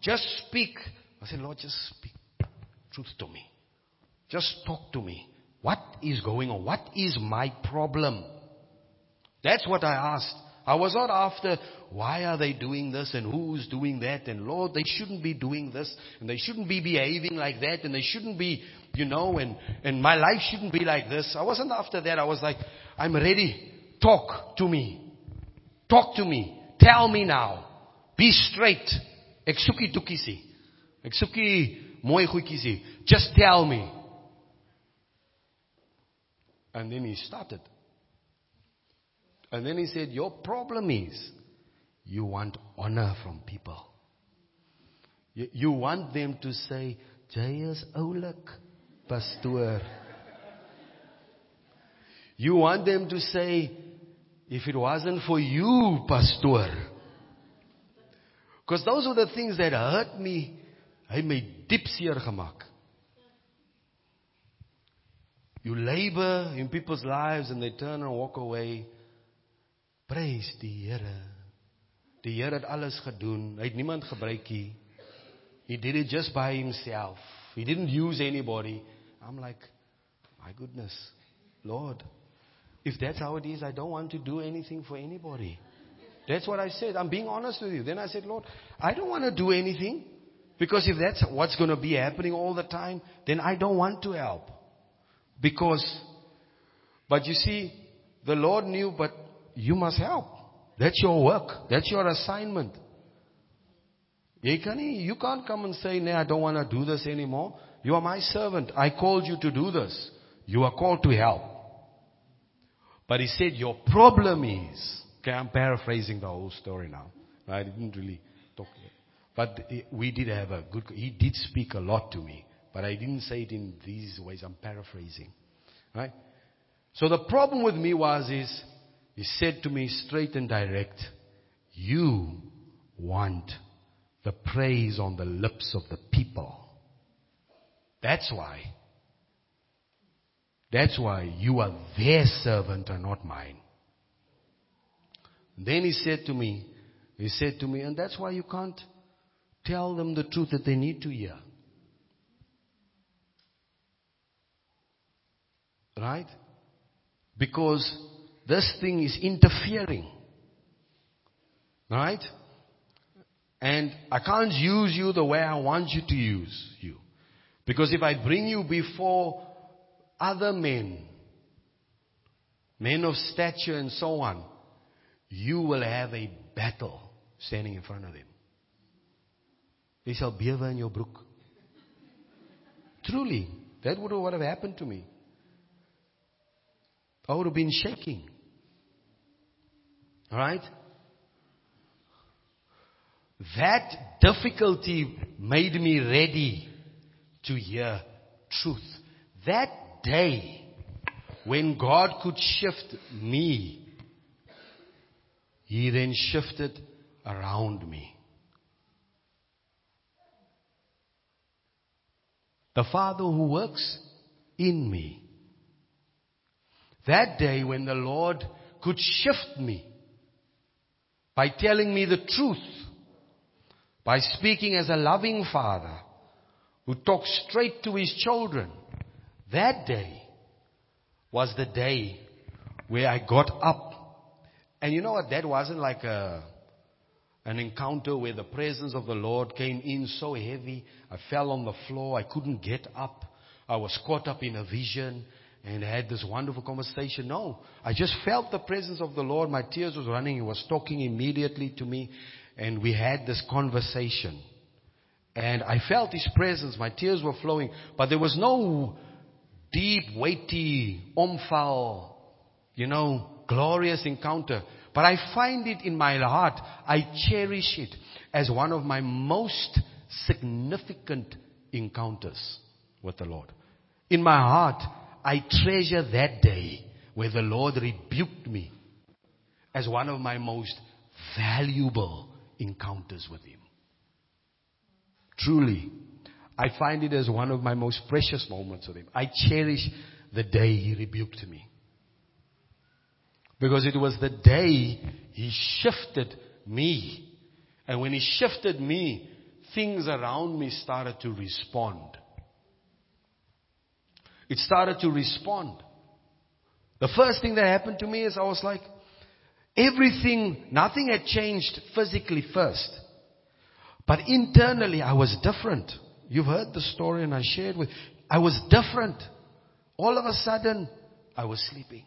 Just speak. I said, Lord, just speak truth to me. Just talk to me. What is going on? What is my problem? That's what I asked. I was not after why are they doing this and who's doing that and Lord, they shouldn't be doing this and they shouldn't be behaving like that and they shouldn't be, you know, and, and my life shouldn't be like this. I wasn't after that. I was like, I'm ready. Talk to me. Talk to me. Tell me now. Be straight. Ek soek nie toekies nie. Just tell me. And then he started. And then he said, Your problem is you want honor from people. You, you want them to say, Jay is pastor. You want them to say, if it wasn't for you, pastor. Because those are the things that hurt me. Hy my diep seer gemaak. You labor in people's lives and they turn and walk away. Praise die Here. Die Here het alles gedoen. Hy het niemand gebruik nie. He did it just by himself. He didn't use anybody. I'm like, my goodness, Lord, if that's how it is, I don't want to do anything for anybody. That's what I said. I'm being honest with you. Then I said, Lord, I don't want to do anything. Because if that's what's going to be happening all the time, then I don't want to help. Because, but you see, the Lord knew, but you must help. That's your work. That's your assignment. You can't come and say, no, I don't want to do this anymore. You are my servant. I called you to do this. You are called to help. But he said, your problem is, okay, I'm paraphrasing the whole story now. I didn't really talk. But we did have a good, he did speak a lot to me. But I didn't say it in these ways. I'm paraphrasing. Right? So the problem with me was is, he said to me straight and direct, you want the praise on the lips of the people. That's why. That's why you are their servant and not mine. Then he said to me, he said to me, and that's why you can't tell them the truth that they need to hear. Right? Because this thing is interfering. Right? And I can't use you the way I want you to use you. Because if I bring you before other men, men of stature and so on, you will have a battle standing in front of them. Jy sal bewe in your brook. Truly, that would have what have happened to me. I would have been shaking. All right? That difficulty made me ready to hear truth. That day, when God could shift me, He then shifted around me. The Father who works in me. That day when the Lord could shift me by telling me the truth, by speaking as a loving father who talks straight to his children, that day was the day where I got up. And you know what? That wasn't like a, an encounter where the presence of the Lord came in so heavy. I fell on the floor. I couldn't get up. I was caught up in a vision and had this wonderful conversation. No, I just felt the presence of the Lord. My tears was running. He was talking immediately to me and we had this conversation. And I felt His presence. My tears were flowing, but there was no deep, weighty, omphal, you know, glorious encounter. But I find it in my heart. I cherish it as one of my most significant encounters with the Lord. In my heart, I treasure that day where the Lord rebuked me as one of my most valuable encounters with Him. Truly, I find it as one of my most precious moments with Him. I cherish the day He rebuked me. Because it was the day He shifted me. And when He shifted me, things around me started to respond. It started to respond. The first thing that happened to me is I was like, everything, nothing had changed physically first. But internally I was different. You've heard the story and I shared with, I was different. All of a sudden, I was sleeping.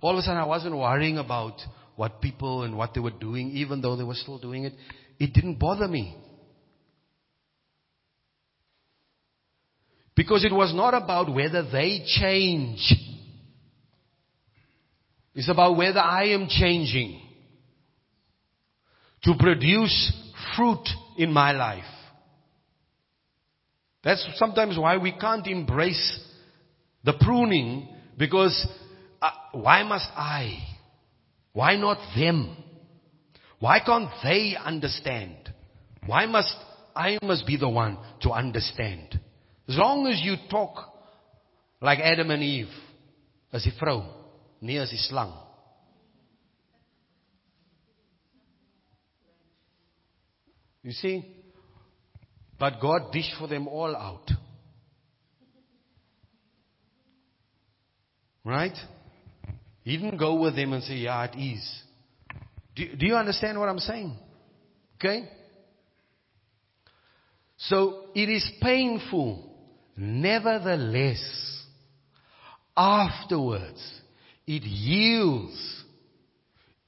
All of a sudden I wasn't worrying about what people and what they were doing, even though they were still doing it. It didn't bother me. Because it was not about whether they change. It's about whether I am changing to produce fruit in my life. That's sometimes why we can't embrace the pruning because uh, why must I? Why not them? Why can't they understand? Why must I must be the one to understand? As long as you talk like Adam and Eve, as die vrou, nie as die. You see? But God dished for them all out. Right? He didn't go with them and say, yeah, it is. Do, do you understand what I'm saying? Okay? So it is painful Nevertheless, afterwards, it yields,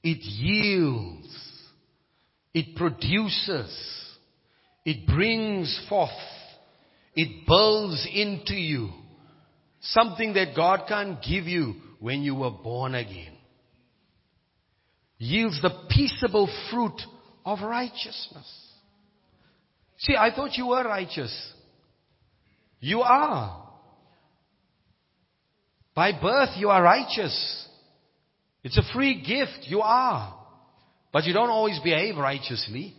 it yields, it produces, it brings forth, it builds into you something that God can't give you when you were born again. Yields the peaceable fruit of righteousness. See, I thought you were righteous. You are. By birth, you are righteous. It's a free gift. You are. But you don't always behave righteously.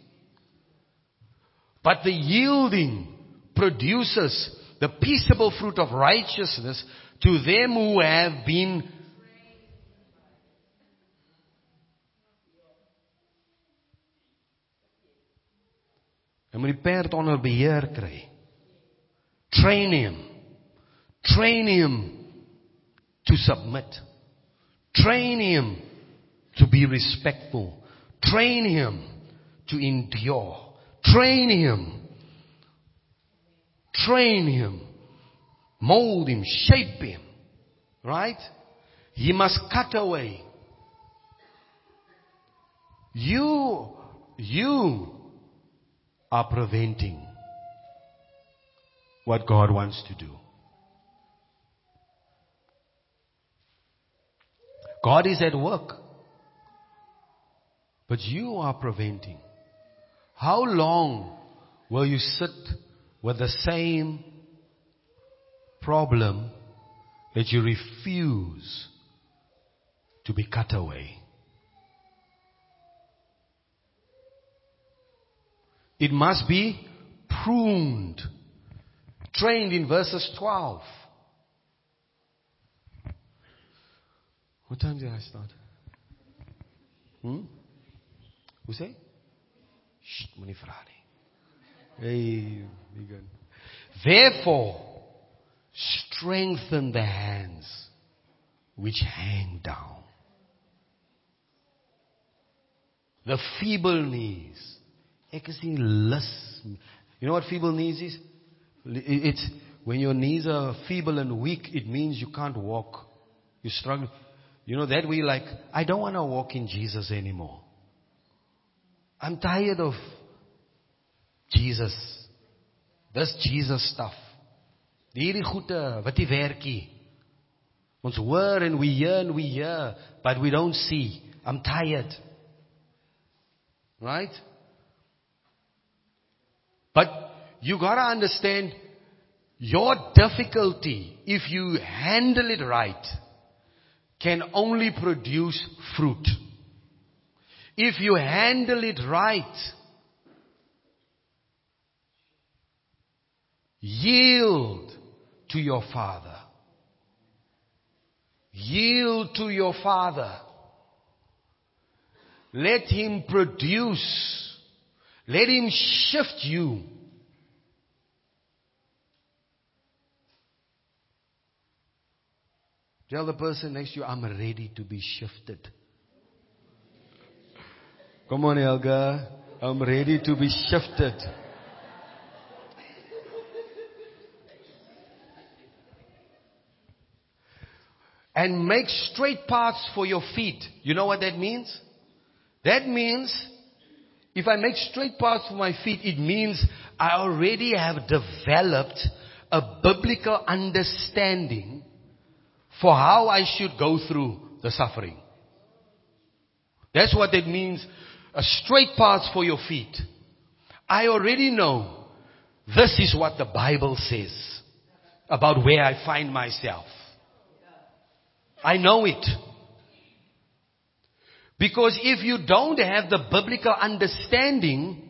But the yielding produces the peaceable fruit of righteousness to them who have been En moet die perd onder beheer kry. Train him. Train him to submit. Train him to be respectful. Train him to endure. Train him. Train him. Mold him. Shape him. Right? He must cut away. You, you are preventing what God wants to do. God is at work. But you are preventing. How long will you sit with the same problem that you refuse to be cut away? It must be pruned trained in verses 12. What time did I start? Hmm? Hoe sê? Shh, moenie vra nie. Hey. Therefore, strengthen the hands which hang down. The feeble knees. Ek is lus. You know what feeble knees is? It's when your knees are feeble and weak, it means you can't walk. You struggle. You know that we like, I don't want to walk in Jesus anymore. I'm tired of Jesus. This Jesus stuff. Hierdie goeie wat die werkie. Ons hoor en we hear and we hear, but we don't see. I'm tired. Right? But you got to understand Your difficulty, if you handle it right, can only produce fruit. If you handle it right, yield to your Father. Yield to your Father. Let Him produce. Let Him shift you. Tell the person next to you, I'm ready to be shifted. Come on, Elga. I'm ready to be shifted. and make straight paths for your feet. You know what that means? That means if I make straight paths for my feet, it means I already have developed a biblical understanding for how I should go through the suffering. That's what it means. A straight path for your feet. I already know this is what the Bible says about where I find myself. I know it. Because if you don't have the biblical understanding,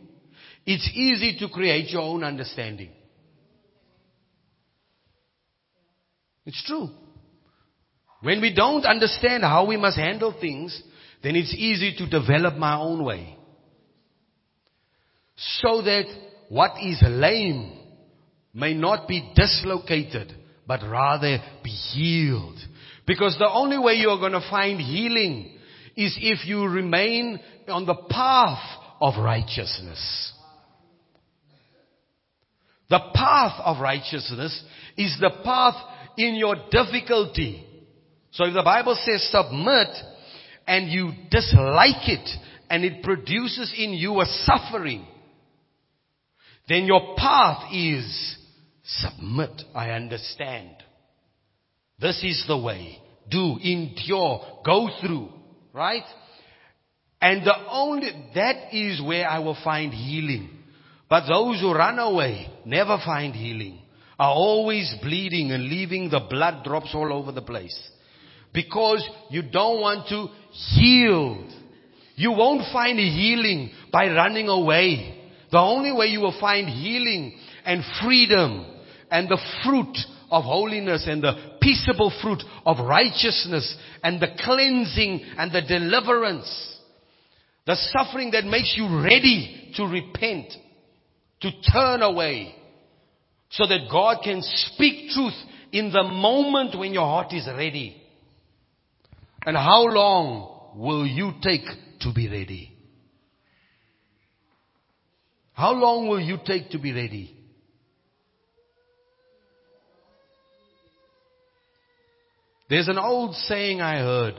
it's easy to create your own understanding. It's true. When we don't understand how we must handle things, then it's easy to develop my own way. So that what is lame may not be dislocated, but rather be healed because the only way you are going to find healing is if you remain on the path of righteousness. The path of righteousness is the path in your difficulty. So if the Bible says submit and you dislike it and it produces in you a suffering, then your path is submit. I understand. This is the way. Do, endure, go through. Right? And the only, that is where I will find healing. But those who run away never find healing. Are always bleeding and leaving the blood drops all over the place. Because you don't want to yield. You won't find healing by running away. The only way you will find healing and freedom and the fruit of holiness and the peaceable fruit of righteousness and the cleansing and the deliverance. The suffering that makes you ready to repent, to turn away, so that God can speak truth in the moment when your heart is ready. And how long will you take to be ready? How long will you take to be ready? There's an old saying I heard.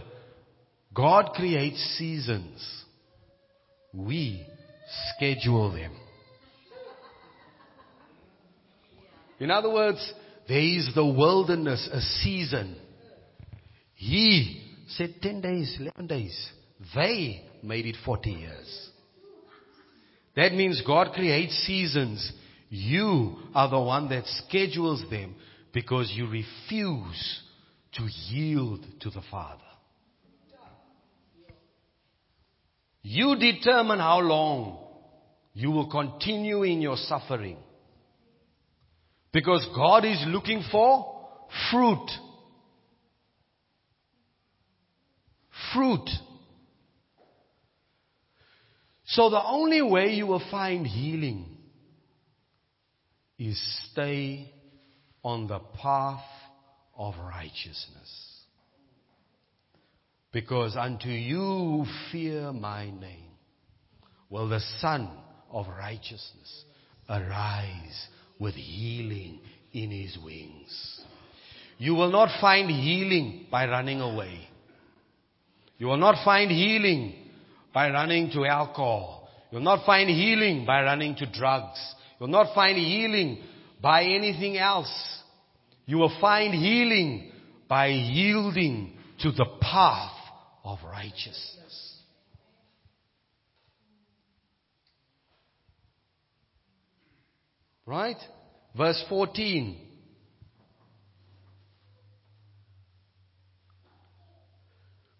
God creates seasons. We schedule them. In other words, there is the wilderness, a season. He said 10 days, 11 days. They made it 40 years. That means God creates seasons. You are the one that schedules them because you refuse to yield to the Father. You determine how long you will continue in your suffering. Because God is looking for fruit. Fruit. So the only way you will find healing is stay on the path of righteousness. Because unto you who fear my name will the Son of righteousness arise with healing in his wings. You will not find healing by running away. You will not find healing by running to alcohol. You'll not find healing by running to drugs. You'll not find healing by anything else. You will find healing by yielding to the path of righteousness. Right? Verse 14.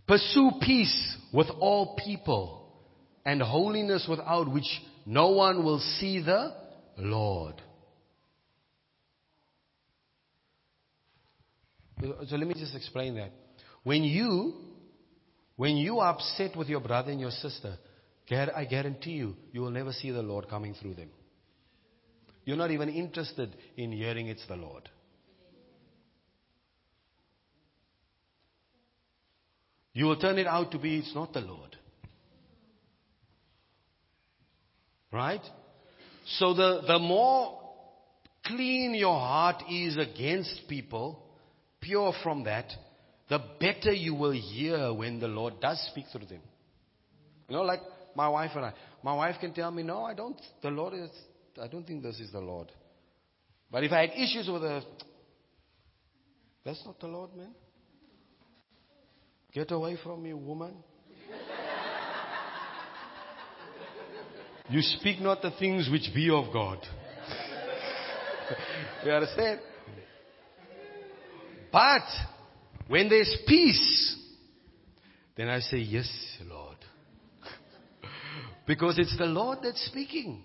Pursue peace with all people and holiness without which no one will see the Lord. So let me just explain that. When you, when you are upset with your brother and your sister, I guarantee you, you will never see the Lord coming through them. You're not even interested in hearing it's the Lord. You will turn it out to be it's not the Lord. Right? So the, the more clean your heart is against people, pure from that, the better you will hear when the Lord does speak through them. You know, like my wife and I. My wife can tell me, no, I don't, the Lord is, I don't think this is the Lord. But if I had issues with her, that's not the Lord, man. Get away from me, woman. you speak not the things which be of God. you understand? But when there's peace, then I say, Yes, Lord. because it's the Lord that's speaking.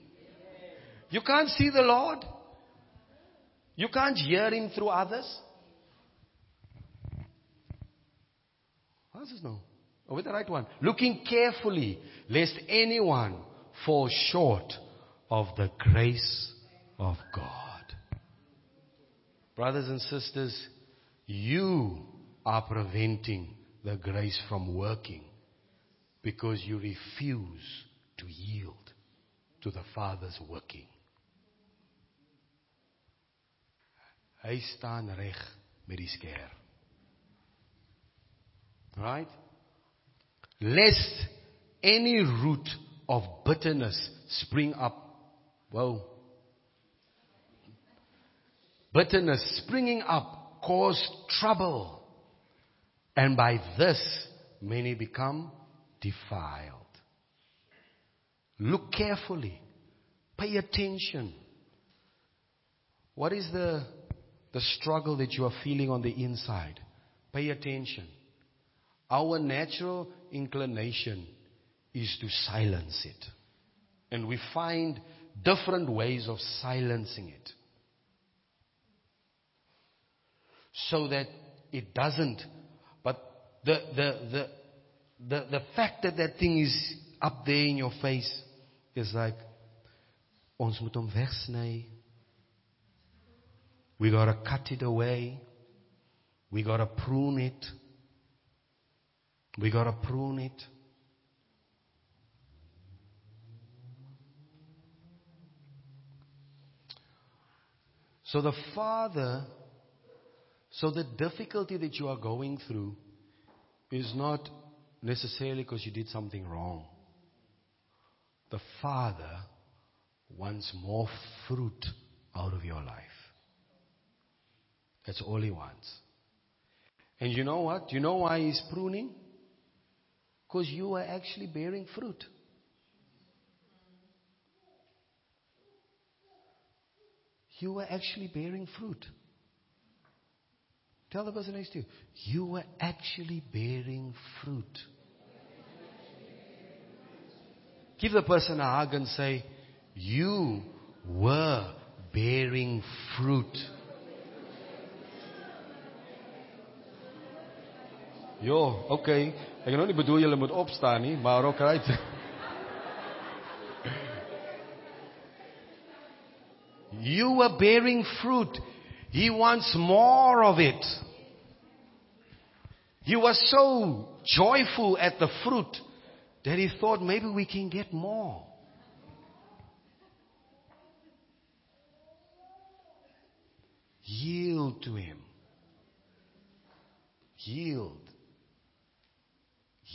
You can't see the Lord. You can't hear Him through others. Answers no. Oh, with the right one. Looking carefully, lest anyone fall short of the grace of God. Brothers and sisters, you are preventing the grace from working because you refuse to yield to the Father's working. Hy staan reg met die. Right? Lest any root of bitterness spring up. Well, Bitterness springing up cause trouble. And by this, many become defiled. Look carefully. Pay attention. What is the, the struggle that you are feeling on the inside? Pay attention. Our natural inclination is to silence it. And we find different ways of silencing it. So that it doesn't. But the, the, the, the, the fact that that thing is up there in your face is like, ons moet hom wegsny. We gotta cut it away. We gotta prune it. We got to prune it. So the Father, so the difficulty that you are going through is not necessarily because you did something wrong. The Father wants more fruit out of your life. That's all He wants. And you know what? You know why He's pruning? Because you are actually bearing fruit. You were actually bearing fruit. Tell the person next to you, you were actually bearing fruit. Give the person a hug and say, You were bearing fruit. Jo, okay. Ek het nou nie bedoel julle moet opstaan nie, maar ook right. You were bearing fruit. He wants more of it. He was so joyful at the fruit that he thought maybe we can get more. Yield to him. Yield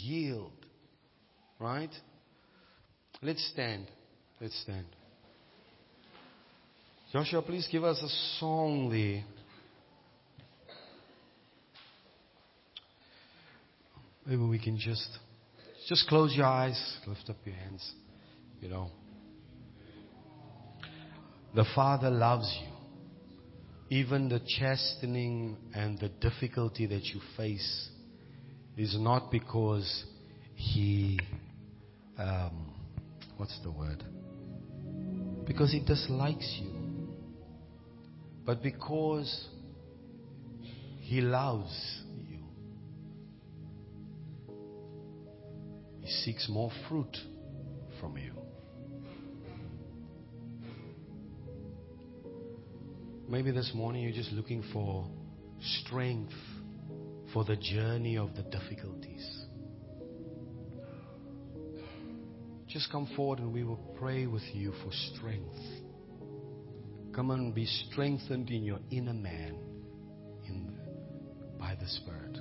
yield. Right? Let's stand. Let's stand. Joshua, please give us a song there. Maybe we can just just close your eyes, lift up your hands. You know. The Father loves you. Even the chastening and the difficulty that you face is not because he, um, what's the word? Because he dislikes you, but because he loves you. He seeks more fruit from you. Maybe this morning you're just looking for strength for the journey of the difficulties. Just come forward and we will pray with you for strength. Come and be strengthened in your inner man in, by the Spirit.